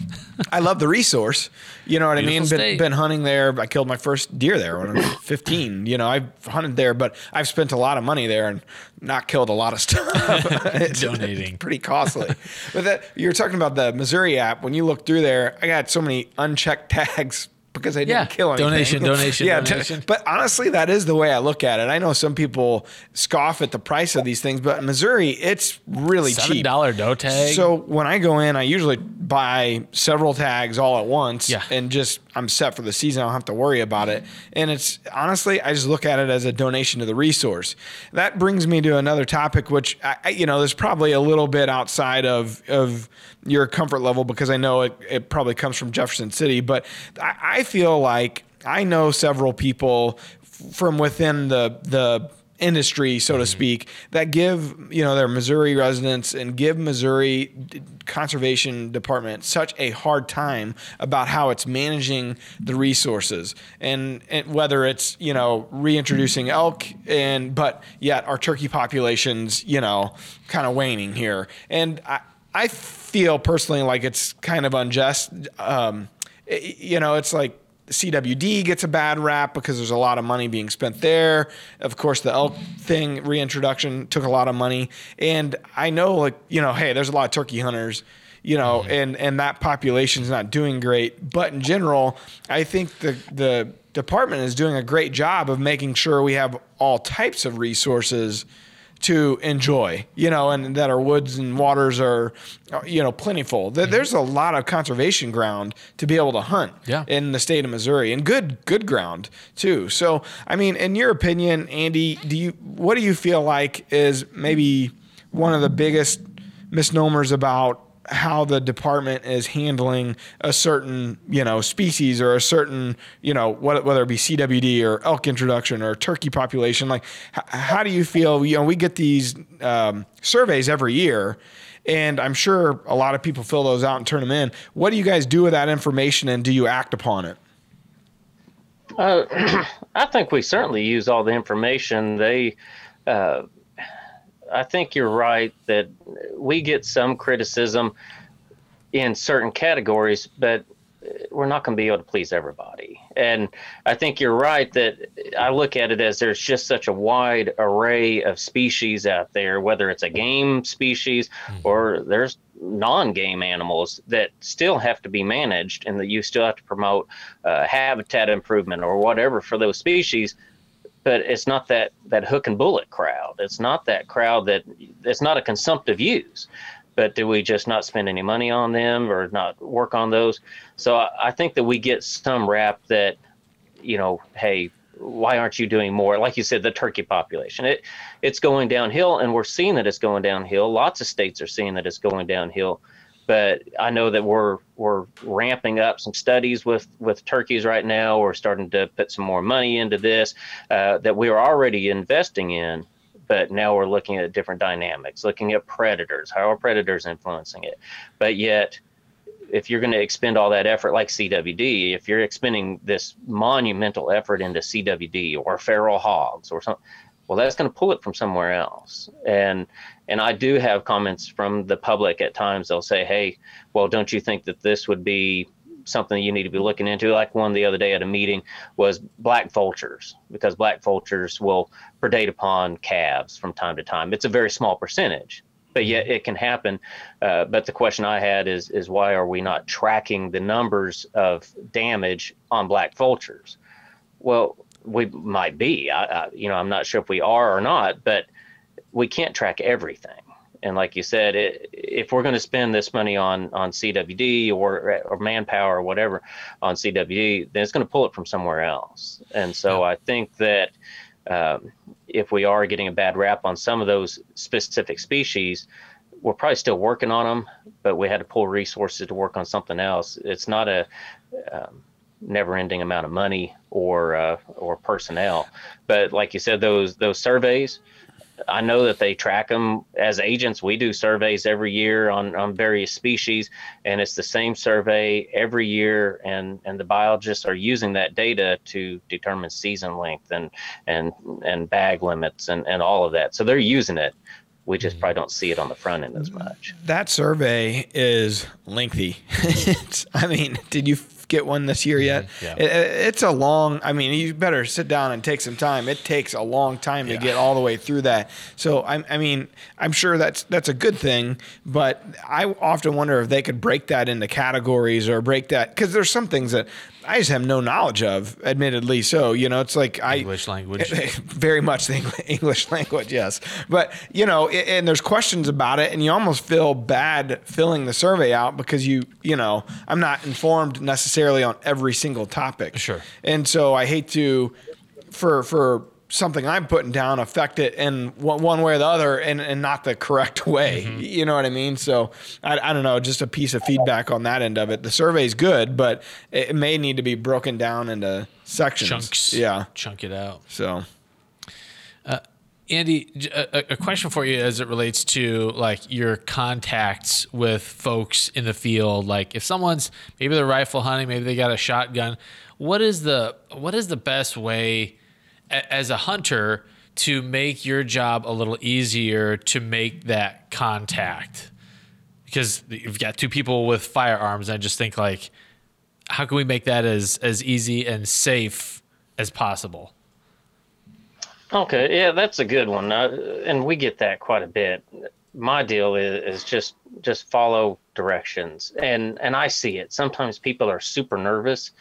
I love the resource. You know what I mean? Beautiful Been, been hunting there. I killed my first deer there when I was 15. You know, I've hunted there, but I've spent a lot of money there and not killed a lot of stuff. it's Donating. pretty costly. but that you're talking about the Missouri app. When you look through there, I got so many unchecked tags because I didn't Yeah. kill anything. Donation, donation, yeah, donation. but honestly, that is the way I look at it. I know some people scoff at the price of these things, but in Missouri, it's really Seven cheap. dollar doe tag. So when I go in, I usually buy several tags all at once Yeah. and just I'm set for the season. I don't have to worry about it. And it's honestly, I just look at it as a donation to the resource. That brings me to another topic, which I, I- you know, there's probably a little bit outside of of your comfort level because I know it, it probably comes from Jefferson City, but I, I feel like I know several people f- from within the the industry, so to mm-hmm. speak, that give you know their Missouri residents and give Missouri D- conservation department such a hard time about how it's managing the resources. And, and whether it's you know reintroducing elk and but yet our turkey populations you know kind of waning here. And I I feel personally like it's kind of unjust. Um, it- you know, it's like CWD gets a bad rap because there's a lot of money being spent there. Of course, the elk thing reintroduction took a lot of money, and I know, like you know, hey, there's a lot of turkey hunters you know, and and that population's not doing great. But in general, I think the the department is doing a great job of making sure we have all types of resources to enjoy, you know, and that our woods and waters are, you know, plentiful. There's a lot of conservation ground to be able to hunt Yeah. in the state of Missouri, and good good ground too. So, I mean, in your opinion, Andy, do you what do you feel like is maybe one of the biggest misnomers about how the department is handling a certain you know species or a certain you know whether it be CWD or elk introduction or turkey population like how do you feel you know we get these um, surveys every year and I'm sure a lot of people fill those out and turn them in what do you guys do with that information and do you act upon it Uh, I think we certainly use all the information. They, uh, I think you're right that we get some criticism in certain categories, but we're not going to be able to please everybody. And I think you're right that I look at it as there's just such a wide array of species out there, whether it's a game species or there's non-game animals that still have to be managed and that you still have to promote uh, habitat improvement or whatever for those species but it's not that that hook and bullet crowd. It's not that crowd that it's not a consumptive use but do we just not spend any money on them or not work on those? So i, I think that we get some rap that you know hey why aren't you doing more? Like you said the turkey population. It it's going downhill and we're seeing that it's going downhill. Lots of states are seeing that it's going downhill but I know that we're we're ramping up some studies with with turkeys right now. We're starting to put some more money into this uh, that we are already investing in, but now we're looking at different dynamics, looking at predators. How are predators influencing it? But yet, if you're going to expend all that effort, like CWD, if you're expending this monumental effort into CWD or feral hogs or something, well, that's going to pull it from somewhere else. And and I do have comments from the public at times. They'll say, "Hey, well, don't you think that this would be something you need to be looking into?" Like one the other day at a meeting was black vultures, because black vultures will predate upon calves from time to time. It's a very small percentage, but yet it can happen. Uh, but the question I had is is why are we not tracking the numbers of damage on black vultures? Well, we might be. I, I, you know, I'm not sure if we are or not, but we can't track everything. And like you said, it, if we're going to spend this money on on CWD or or manpower or whatever on CWD, then it's going to pull it from somewhere else. And so I think that um, if we are getting a bad rap on some of those specific species, we're probably still working on them, but we had to pull resources to work on something else. It's not a um, never-ending amount of money or uh, or personnel, but like you said, those those surveys. I know that they track them as agents. We do surveys every year on, on various species, and it's the same survey every year. And, and the biologists are using that data to determine season length and and and bag limits and, and all of that. So they're using it. We just probably don't see it on the front end as much. that survey is lengthy I mean did you get one this year yet. Mm-hmm. Yeah. It- it- it's a long I mean you better sit down and take some time. It takes a long time to get all the way through that. So I, I mean I'm sure that's that's a good thing but I often wonder if they could break that into categories or break that because there's some things that I just have no knowledge of admittedly so you know it's like I English language. very much the English language, yes. But you know, and there's questions about it, and you almost feel bad filling the survey out because you, you know, I'm not informed necessarily on every single topic. Sure. And so I hate to, for for something I'm putting down, affect it in one, way or the other, and, and not the correct way. Mm-hmm. You know what I mean? So I, I don't know, just a piece of feedback on that end of it. The survey's good, but it, may need to be broken down into sections. Chunks. Yeah. Chunk it out. So. Andy, a question for you as it relates to like your contacts with folks in the field. Like if someone's maybe they're rifle hunting, maybe they got a shotgun. What is the what is the best way as a hunter to make your job a little easier to make that contact? Because you've got two people with firearms, and I just think like, how can we make that as as easy and safe as possible? Okay, yeah, that's a good one, uh, and we get that quite a bit. my deal is, is just just follow directions and and i see it sometimes people are super nervous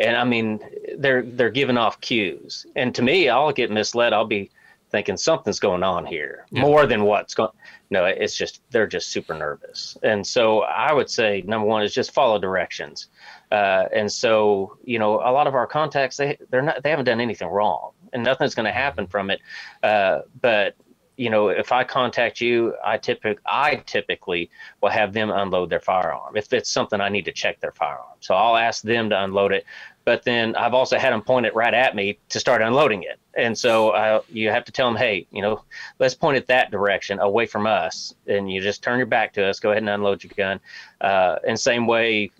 and i mean they're they're giving off cues. And to me i'll get misled. I'll be thinking something's going on here Yeah. more than what's going no it's just they're just super nervous. And so i would say number one is just follow directions. Uh, and so you know a lot of our contacts they they're not they haven't done anything wrong. And nothing's going to happen from it. Uh, but you know, if I contact you, I typically I typically will have them unload their firearm if it's something I need to check their firearm. So I'll ask them to unload it, but then I've also had them point it right at me to start unloading it. And so uh, you have to tell them, hey, you know, let's point it that direction away from us, and you just turn your back to us. Go ahead and unload your gun. Uh, and same way,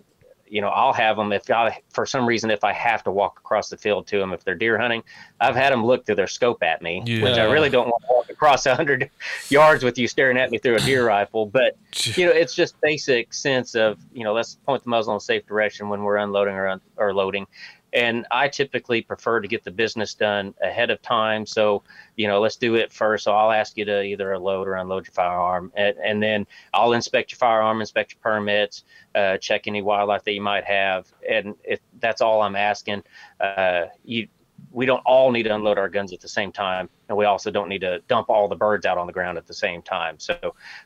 you know, I'll have them if I, for some reason, if I have to walk across the field to them, if they're deer hunting, I've had them look through their scope at me, which I really don't want to walk across a hundred yards with you staring at me through a deer rifle. But you know, it's just basic sense of you know, let's point the muzzle in a safe direction when we're unloading or, un- or loading. And I typically prefer to get the business done ahead of time. So, you know, let's do it first. So I'll ask you to either load or unload your firearm, and, and then I'll inspect your firearm, inspect your permits, uh, check any wildlife that you might have, and if that's all I'm asking, uh, you we don't all need to unload our guns at the same time, and we also don't need to dump all the birds out on the ground at the same time. So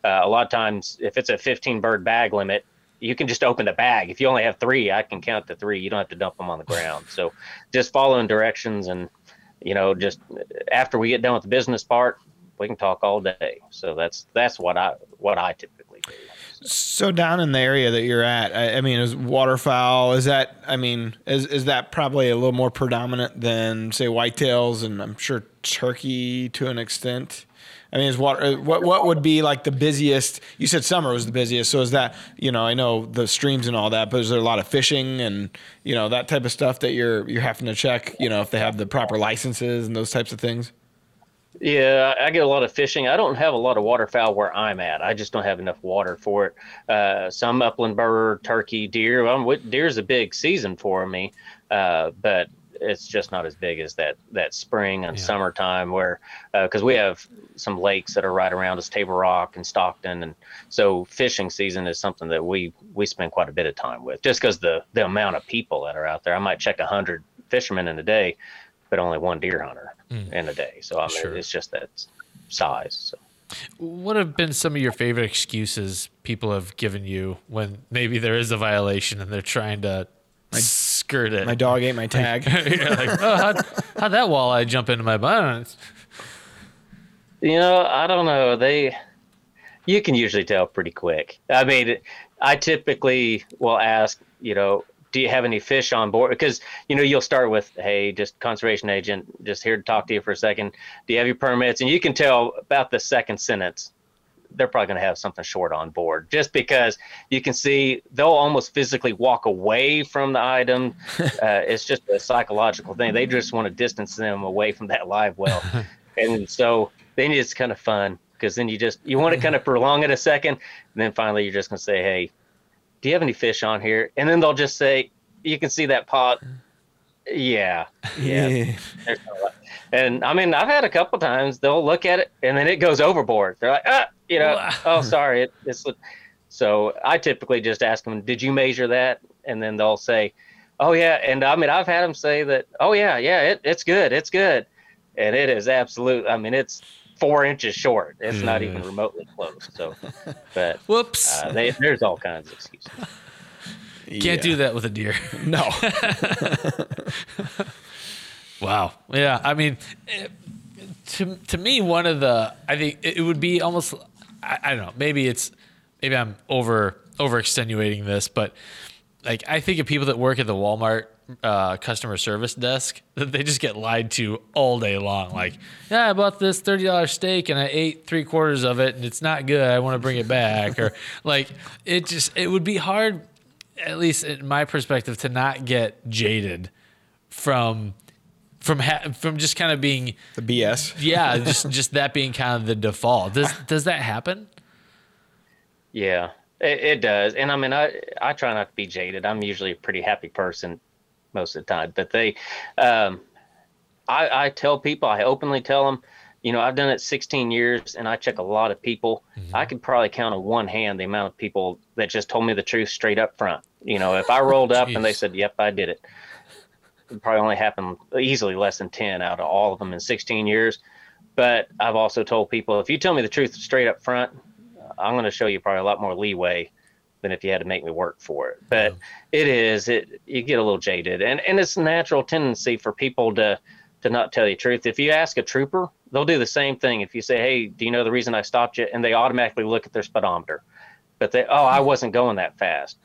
uh, a lot of times, if it's a 15 bird bag limit, you can just open the bag. If you only have three, I can count to three. You don't have to dump them on the ground. So just following directions, and you know, just after we get done with the business part, we can talk all day. So that's that's what I what I typically do. So down in the area that you're at, I, I mean, is waterfowl? Is that? I mean, is is that probably a little more predominant than say whitetails, and I'm sure turkey to an extent. I mean, is water? uh, What what would be like the busiest? You said summer was the busiest. So is that? You know, I know the streams and all that, but is there a lot of fishing and you know that type of stuff that you're you're having to check? You know, if they have the proper licenses and those types of things. Yeah, I get a lot of fishing. I don't have a lot of waterfowl where I'm at. I just don't have enough water for it. Uh, some upland bird, turkey, deer. What- deer's a big season for me, uh, but it's just not as big as that that spring and Yeah. summertime where because we have some lakes that are right around us, Table Rock and Stockton, and so fishing season is something that we we spend quite a bit of time with. Just because the the amount of people that are out there, I might check a hundred fishermen in a day, but only one deer hunter Mm. in a day. So I mean, Sure. it's just that size. So. What have been some of your favorite excuses people have given you when maybe there is a violation and they're trying to skirt it? My dog ate my tag. You're like, oh, how'd, how'd that walleye jump into my butt? You know, I don't know. They, you can usually tell pretty quick. I mean, I typically will ask, you know, do you have any fish on board? Because you know, you'll start with, hey, just conservation agent, just here to talk to you for a second. Do you have your permits? And you can tell about the second sentence. They're probably going to have something short on board, just because you can see they'll almost physically walk away from the item. uh, it's just a psychological thing. They just want to distance them away from that live well, and so then it's kind of fun because then you just you want to kind of prolong it a second, and then finally you're just gonna say, "Hey, do you have any fish on here?" And then they'll just say, "You can see that pot." Yeah, yeah. Way. And I mean, I've had a couple times they'll look at it and then it goes overboard. They're like, ah, you know, Wow. oh, sorry, it, it's. So I typically just ask them, "Did you measure that?" And then they'll say, "Oh yeah." And I mean, I've had them say that, "Oh yeah, yeah, it, it's good, it's good," and it is absolute. I mean, it's four inches short. It's not even remotely close. So, but Whoops. uh, they, there's all kinds of excuses. Can't do that with a deer. No. Wow. Yeah. I mean, it, to to me, one of the I think it would be almost I, I don't know. Maybe it's maybe I'm over over extenuating this, but like I think of people that work at the Walmart uh, customer service desk that they just get lied to all day long. Like, yeah, I bought this thirty dollars steak and I ate three quarters of it and it's not good. I want to bring it back. or like it just it would be hard, at least in my perspective, to not get jaded from from ha- from just kind of being the BS. yeah just just that being kind of the default. Does does that happen? Yeah, it, it does. And I mean, I I try not to be jaded. I'm usually a pretty happy person most of the time. But they, um, I I tell people, I openly tell them, you know, I've done it 16 years and I check a lot of people. Mm-hmm. I could probably count on one hand the amount of people that just told me the truth straight up front. You know, if I rolled up and they said, "Yep, I did it," it probably only happened easily less than 10 out of all of them in 16 years. But I've also told people, if you tell me the truth straight up front, I'm going to show you probably a lot more leeway than if you had to make me work for it. But it is it you get a little jaded, and and it's a natural tendency for people to to not tell you the truth. If you ask a trooper, they'll do the same thing. If you say, "Hey, do you know the reason I stopped you?" and they automatically look at their speedometer, but they, "Oh, I wasn't going that fast."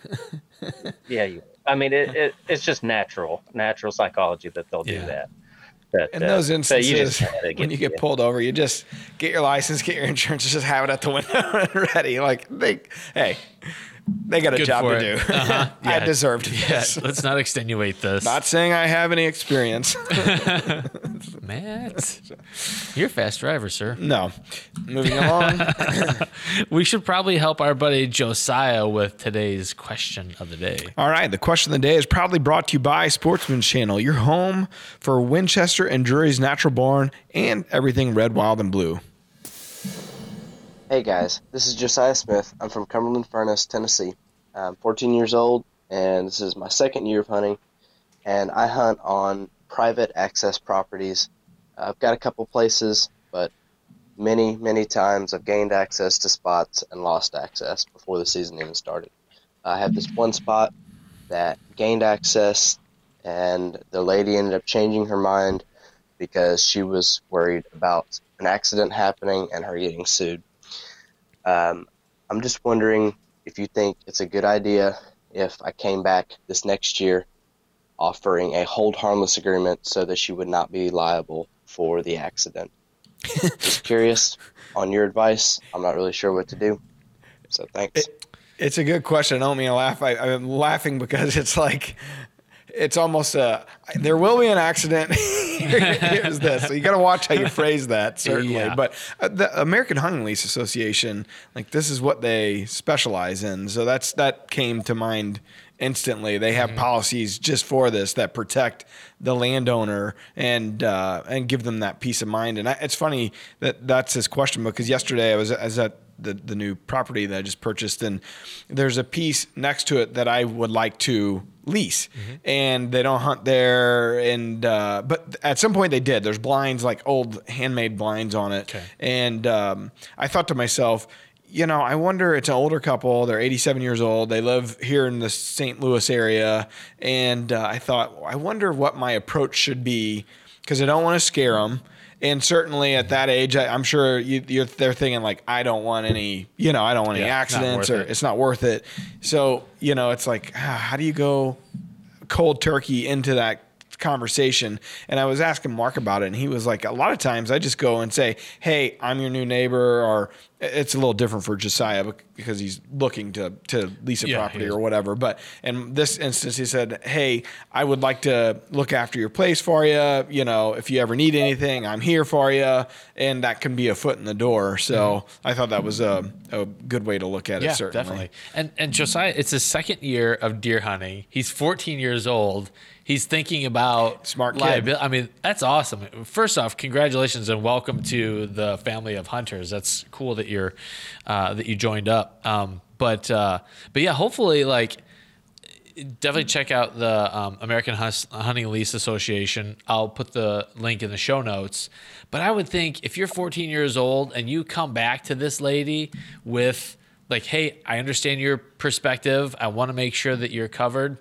yeah, you. I mean, it, it it's just natural, natural psychology that they'll Yeah. do that. But, In uh, those so instances, you when you get pulled over, you just get your license, get your insurance, just have it at the window and ready. Like they, hey, they got a Good job to it. do. Uh-huh. I Yeah. deserved Yeah, this. let's not extenuate this. Not saying I have any experience. Matt, you're a fast driver, sir. no. Moving along. We should probably help our buddy Josiah with today's question of the day. All right. The question of the day is proudly brought to you by Sportsman's Channel, your home for Winchester and Drury's natural born and everything red, wild, and blue. Hey guys, this is Josiah Smith. I'm from Cumberland Furnace, Tennessee. I'm 14 years old, and this is my second year of hunting. And I hunt on private access properties. I've got a couple places, but many, many times I've gained access to spots and lost access before the season even started. I have this one spot that gained access, and the lady ended up changing her mind because she was worried about an accident happening and her getting sued. Um, I'm just wondering if you think it's a good idea if I came back this next year offering a hold harmless agreement so that she would not be liable for the accident. just curious on your advice. I'm not really sure what to do. So thanks. It's a good question. I don't mean to laugh. I, I'm laughing because it's like, it's almost a, there will be an accident. Here's this. So you got to watch how you phrase that, certainly. Yeah. But uh, the American Hunting Lease Association, like this is what they specialize in. So that's, that came to mind instantly. They have policies just for this that protect the landowner and uh, and give them that peace of mind. And I, it's funny that that's his question because yesterday I was, I was at the, the new property that I just purchased, and there's a piece next to it that I would like to lease, and they don't hunt there. And uh, but at some point they did. There's blinds like old handmade blinds on it, Okay. and um, I thought to myself. You know, I wonder. It's an older couple. They're 87 years old. They live here in the St. Louis area, and uh, I thought, I wonder what my approach should be because I don't want to scare them. And certainly at that age, I, I'm sure you, you're, they're thinking like, I don't want any, you know, I don't want any Yeah, it's accidents or it. it's not worth it. So, you know, it's like, ah, how do you go cold turkey into that conversation? And I was asking Mark about it, and he was like, a lot of times I just go and say, hey, I'm your new neighbor, or it's a little different for Josiah because he's looking to, to lease a Yeah, property or whatever. But in this instance, he said, hey, I would like to look after your place for you. You know, if you ever need anything, I'm here for you. And that can be a foot in the door. So I thought that was a, a good way to look at Mm-hmm. Yeah, it, certainly. definitely. And and Josiah, it's his second year of deer hunting. He's 14 years old. He's thinking about Smart kid. liability. I mean, that's awesome. First off, congratulations and welcome to the family of hunters. That's cool that you're uh, that you joined up. Um, but uh, but yeah, hopefully, like definitely check out the um, American Hus- Hunting Lease Association. I'll put the link in the show notes. But I would think if you're 14 years old and you come back to this lady with like, "Hey, I understand your perspective. I want to make sure that you're covered."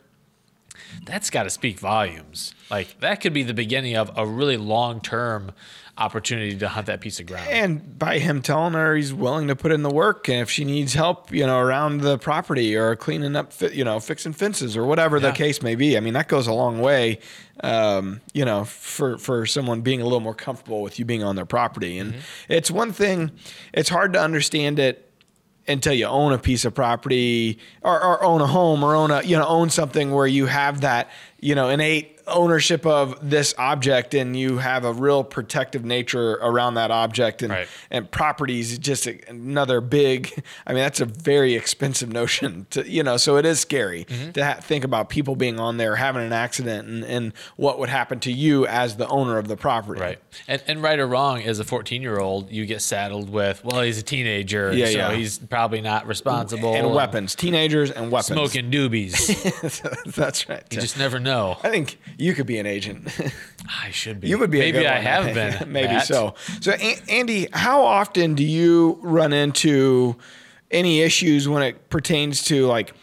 That's got to speak volumes. Like that could be the beginning of a really long-term opportunity to hunt that piece of ground. And by him telling her he's willing to put in the work, and if she needs help, you know, around the property or cleaning up, you know, fixing fences or whatever the case may be, I mean, that goes a long way, um, you know, for for someone being a little more comfortable with you being on their property. And it's one thing; it's hard to understand it until you own a piece of property or, or own a home or own a you know own something where you have that you know, innate ownership of this object and you have a real protective nature around that object and Right. and properties is just a- another big i mean that's a very expensive notion to you know so it is scary Mm-hmm. to ha- think about people being on there having an accident and, and what would happen to you as the owner of the property Right. And, and right or wrong, as a 14 year old, you get saddled with, well, he's a teenager. Yeah, so yeah. he's probably not responsible. and weapons teenagers and weapons Smoking doobies. that's right you just never know. i think you could be an agent I should be. You would be. Maybe a good I one, have been. Maybe Matt. so. So, A- Andy, how often do you run into any issues when it pertains to like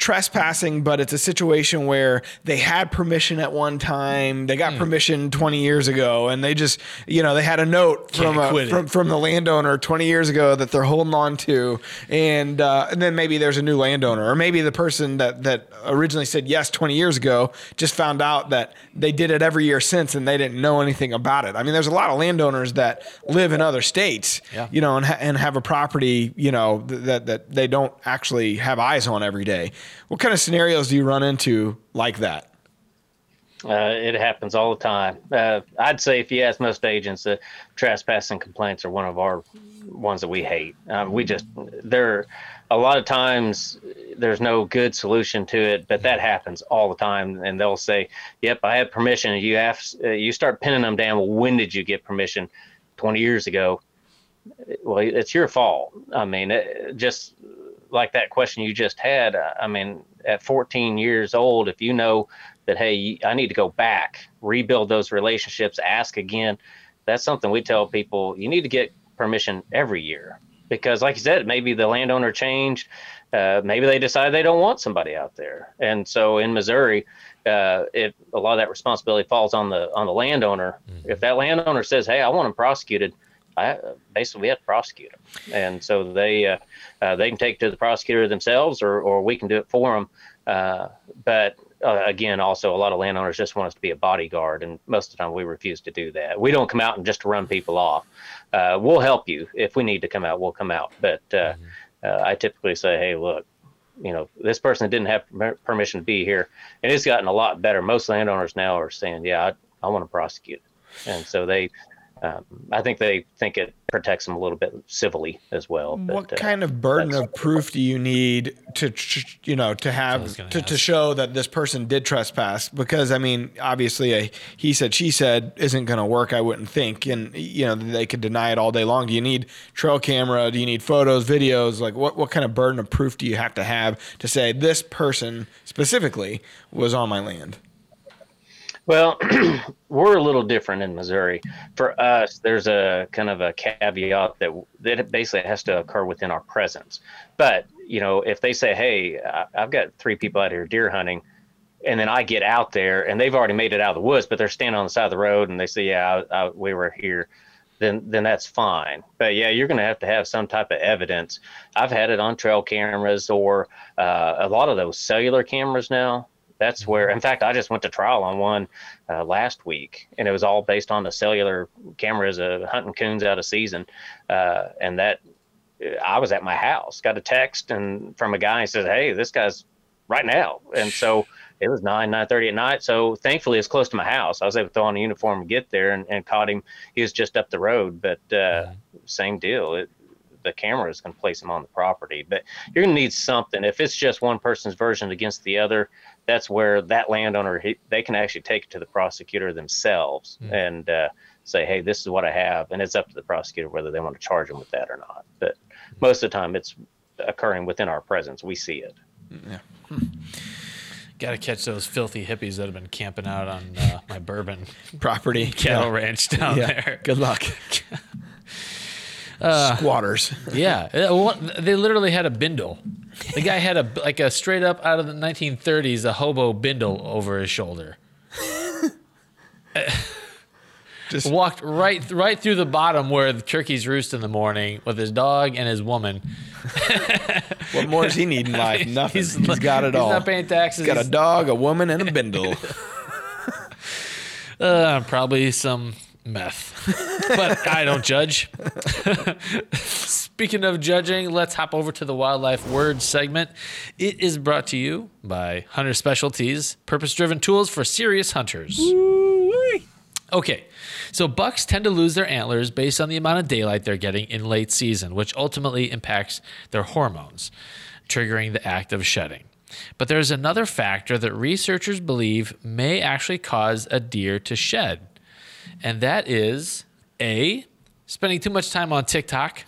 trespassing, but it's a situation where they had permission at one time, they got permission 20 years ago, and they just, you know, they had a note from a, from from the landowner 20 years ago that they're holding on to, and uh, and then maybe there's a new landowner, or maybe the person that that originally said yes 20 years ago just found out that they did it every year since, and they didn't know anything about it. I mean, there's a lot of landowners that live in other states, Yeah. you know, and ha- and have a property, you know, th- that that they don't actually have eyes on every day. What kind of scenarios do you run into like that? Uh, it happens all the time. Uh, I'd say if you ask most agents, uh, trespassing complaints are one of our ones that we hate. Uh, we just there a lot of times there's no good solution to it, but that happens all the time. And they'll say, "Yep, I have permission." You have uh, you start pinning them down. Well, when did you get permission? Twenty years ago. Well, it's your fault. I mean, it, just like that question you just had. I mean, at 14 years old, if you know that hey i need to go back rebuild those relationships ask again that's something we tell people you need to get permission every year because like you said maybe the landowner changed uh, maybe they decide they don't want somebody out there. And so in missouri uh, it a lot of that responsibility falls on the on the landowner. If that landowner says hey i want them prosecuted I, basically we have to prosecute them and so they uh, uh, they can take to the prosecutor themselves or, or we can do it for them uh, but uh, again, also a lot of landowners just want us to be a bodyguard, and most of the time we refuse to do that. We don't come out and just run people off. Uh, we'll help you if we need to come out. We'll come out, but uh, uh, I typically say, hey, look, you know, this person didn't have permission to be here, and it's gotten a lot better. Most landowners now are saying, yeah, I, I want to prosecute, and so they. Um, I think they think it protects them a little bit civilly as well. But, what uh, kind of burden of proof do you need to you know to have gonna to, to show that this person did trespass? Because i mean obviously a he said she said isn't going to work i wouldn't think. And you know they could deny it all day long. Do you need trail camera? Do you need photos videos? Like what, what kind of burden of proof do you have to have to say this person specifically was on my land Well, we're a little different in Missouri. For us, there's a kind of a caveat that that basically has to occur within our presence. But you know, if they say, "Hey, I've got three people out here deer hunting," and then I get out there and they've already made it out of the woods, but they're standing on the side of the road and they say, "Yeah, I, I, we were here," then then that's fine. But yeah, you're going to have to have some type of evidence. I've had it on trail cameras or uh, a lot of those cellular cameras now. That's where, in fact, I just went to trial on one uh, last week, and it was all based on the cellular cameras of hunting coons out of season, uh, and that I was at my house, got a text and from a guy and says, "Hey, this guy's right now," and so it was nine nine thirty at night. So thankfully, it's close to my house. I was able to throw on a uniform and get there and, and caught him. He was just up the road, but uh, same deal. It, the camera is going to place him on the property, but you're going to need something. If it's just one person's version against the other, that's where that landowner he, they can actually take it to the prosecutor themselves and uh, say, "Hey, this is what I have," and it's up to the prosecutor whether they want to charge them with that or not. But most of the time, it's occurring within our presence. We see it. Yeah. Got to catch those filthy hippies that have been camping out on uh, my bourbon property cattle yeah. ranch down Yeah. there. good luck Uh, squatters Yeah, Uh, they literally had a bindle. The guy had a like a straight up out of the 1930s a hobo bindle over his shoulder. Just- walked right right through the bottom where the turkeys roost in the morning with his dog and his woman. what more does he need in life nothing he's got it he's all not paying taxes. He's got a dog, a woman, and a bindle. Uh, probably some meth, but I don't judge. Speaking of judging, let's hop over to the wildlife word segment. It is brought to you by Hunter Specialties, purpose driven tools for serious hunters. Okay, so bucks tend to lose their antlers based on the amount of daylight they're getting in late season, which ultimately impacts their hormones, triggering the act of shedding. But there's another factor that researchers believe may actually cause a deer to shed, and that is A, spending too much time on TikTok,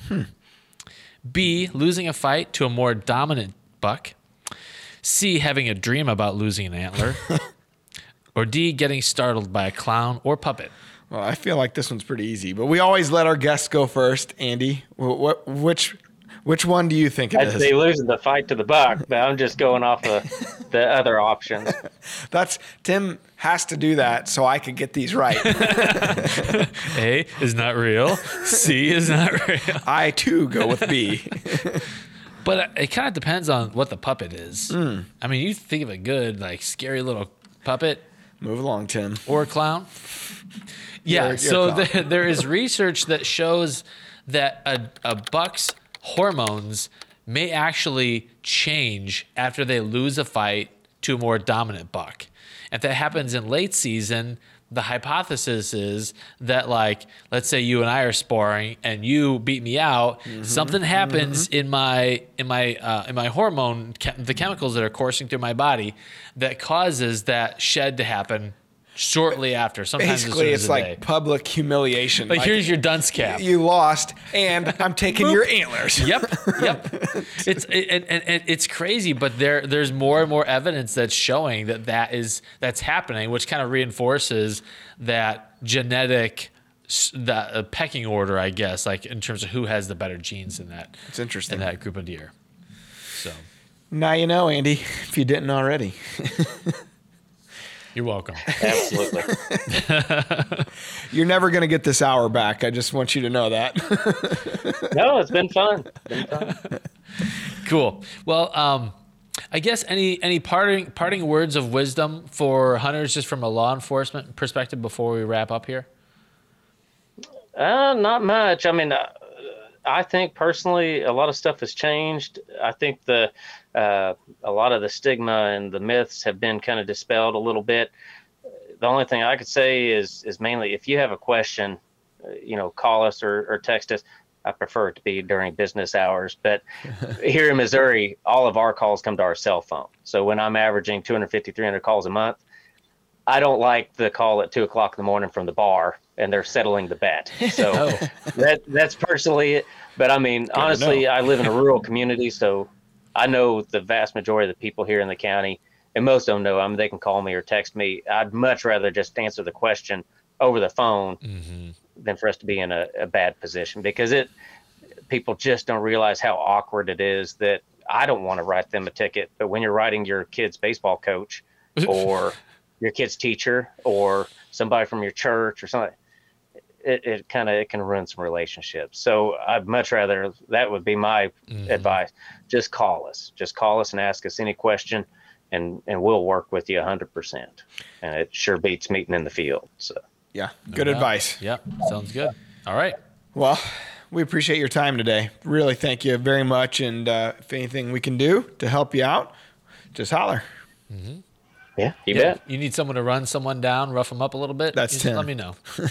B, losing a fight to a more dominant buck, C, having a dream about losing an antler, or D, getting startled by a clown or puppet. Well, I feel like this one's pretty easy, but we always let our guests go first. Andy, what, which, which one do you think it I'd is? say losing the fight to the buck, but I'm just going off of the other options. That's Tim has to do that so I could get these right. A is not real. C is not real. I too go with B. But it kind of depends on what the puppet is. Hmm. I mean, you think of a good, like, scary little puppet Move along, Tim. or a clown. Yeah. You're- you're so clown. there, there is research that shows that a, a buck's hormones may actually change after they lose a fight to a more dominant buck. If that happens in late season, the hypothesis is that like let's say you and I are sparring and you beat me out, something happens in my in my uh, in my hormone the chemicals that are coursing through my body that causes that shed to happen shortly after. Sometimes Basically, as it's like day. public humiliation. Like, here's your dunce cap. you lost, and I'm taking your antlers. Yep, yep. It's it, and, and, and it's crazy, but there there's more and more evidence that's showing that that is that's happening, which kind of reinforces that genetic that uh, pecking order, I guess, like in terms of who has the better genes in that It's interesting. in that group of deer. So Now you know, Andy, if you didn't already. you're welcome. Absolutely. You're never going to get this hour back. I just want you to know that. No, it's been fun. Been fun. Cool. Well, um, I guess any any parting parting words of wisdom for hunters, just from a law enforcement perspective, before we wrap up here. Uh, not much. I mean, uh, I think personally, a lot of stuff has changed. I think the uh, a lot of the stigma and the myths have been kind of dispelled a little bit. The only thing I could say is is mainly if you have a question, uh, you know, call us or, or text us. I prefer it to be during business hours, but here in Missouri, all of our calls come to our cell phone. So when I'm averaging 250, 300 calls a month, I don't like the call at two o'clock in the morning from the bar and they're settling the bet. So Oh. that that's personally it. But I mean, honestly, I live in a rural community, so I know the vast majority of the people here in the county, and most of them know. I mean, they can call me or text me. I'd much rather just answer the question over the phone mm-hmm. than for us to be in a, a bad position because it people just don't realize how awkward it is that I don't want to write them a ticket, but when you're writing your kid's baseball coach or your kid's teacher or somebody from your church or something, it, it kind of it can ruin some relationships. So I'd much rather that would be my advice. Just call us. Just call us and ask us any question, and and we'll work with you hundred percent. And it sure beats meeting in the field. So yeah, good Yeah. advice. Yep, sounds good. All right. Well, we appreciate your time today. Really, thank you very much. And uh, if anything we can do to help you out, just holler. yeah, you Yeah, bet. you need someone to run someone down, rough them up a little bit. That's just Tim. let me know.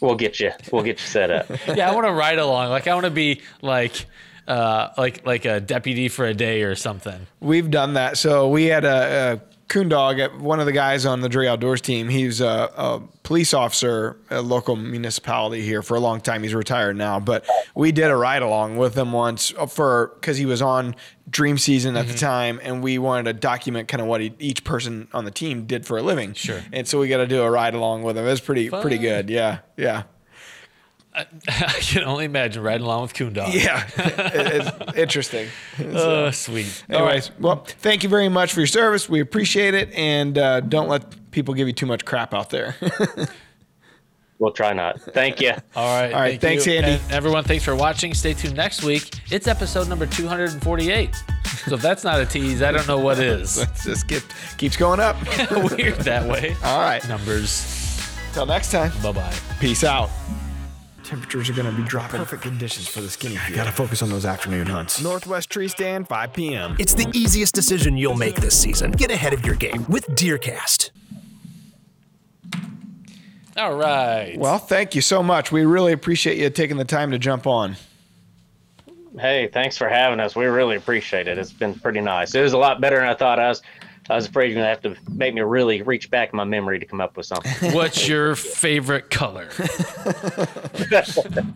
We'll get you. We'll get you set up. yeah, I want to ride along. Like I want to be like uh like like a deputy for a day or something. We've done that. So we had a, a coon one of the guys on the Drury Outdoors team. He's a, a police officer at a local municipality here for a long time. He's retired now, but we did a ride along with him once for because he was on Dream Season at the mm-hmm. time, and we wanted to document kind of what he, each person on the team did for a living. Sure. And so we got to do a ride along with him. It was pretty pretty good. Yeah, yeah. I can only imagine riding along with coon dog. Yeah, it's interesting. Oh, sweet. Anyways, well, thank you very much for your service. We appreciate it, and uh, don't let people give you too much crap out there. We'll try not. Thank you. All right. All right, thank thanks, you. Andy. And everyone, thanks for watching. Stay tuned next week. It's episode number 248. So if that's not a tease, I don't know what is. Let's just get keeps going up. Weird that way. All right, Numbers. till next time. Bye bye. Peace out. Temperatures are going to be dropping. Perfect conditions for the skinny field. Gotta focus on those afternoon hunts. Northwest Tree Stand, 5 p.m. It's the easiest decision you'll make this season. Get ahead of your game with DeerCast. All right. Well, thank you so much. We really appreciate you taking the time to jump on. Hey, thanks for having us. We really appreciate it. It's been pretty nice. It was a lot better than I thought. I was I was afraid you're gonna have to make me really reach back in my memory to come up with something. What's your favorite color?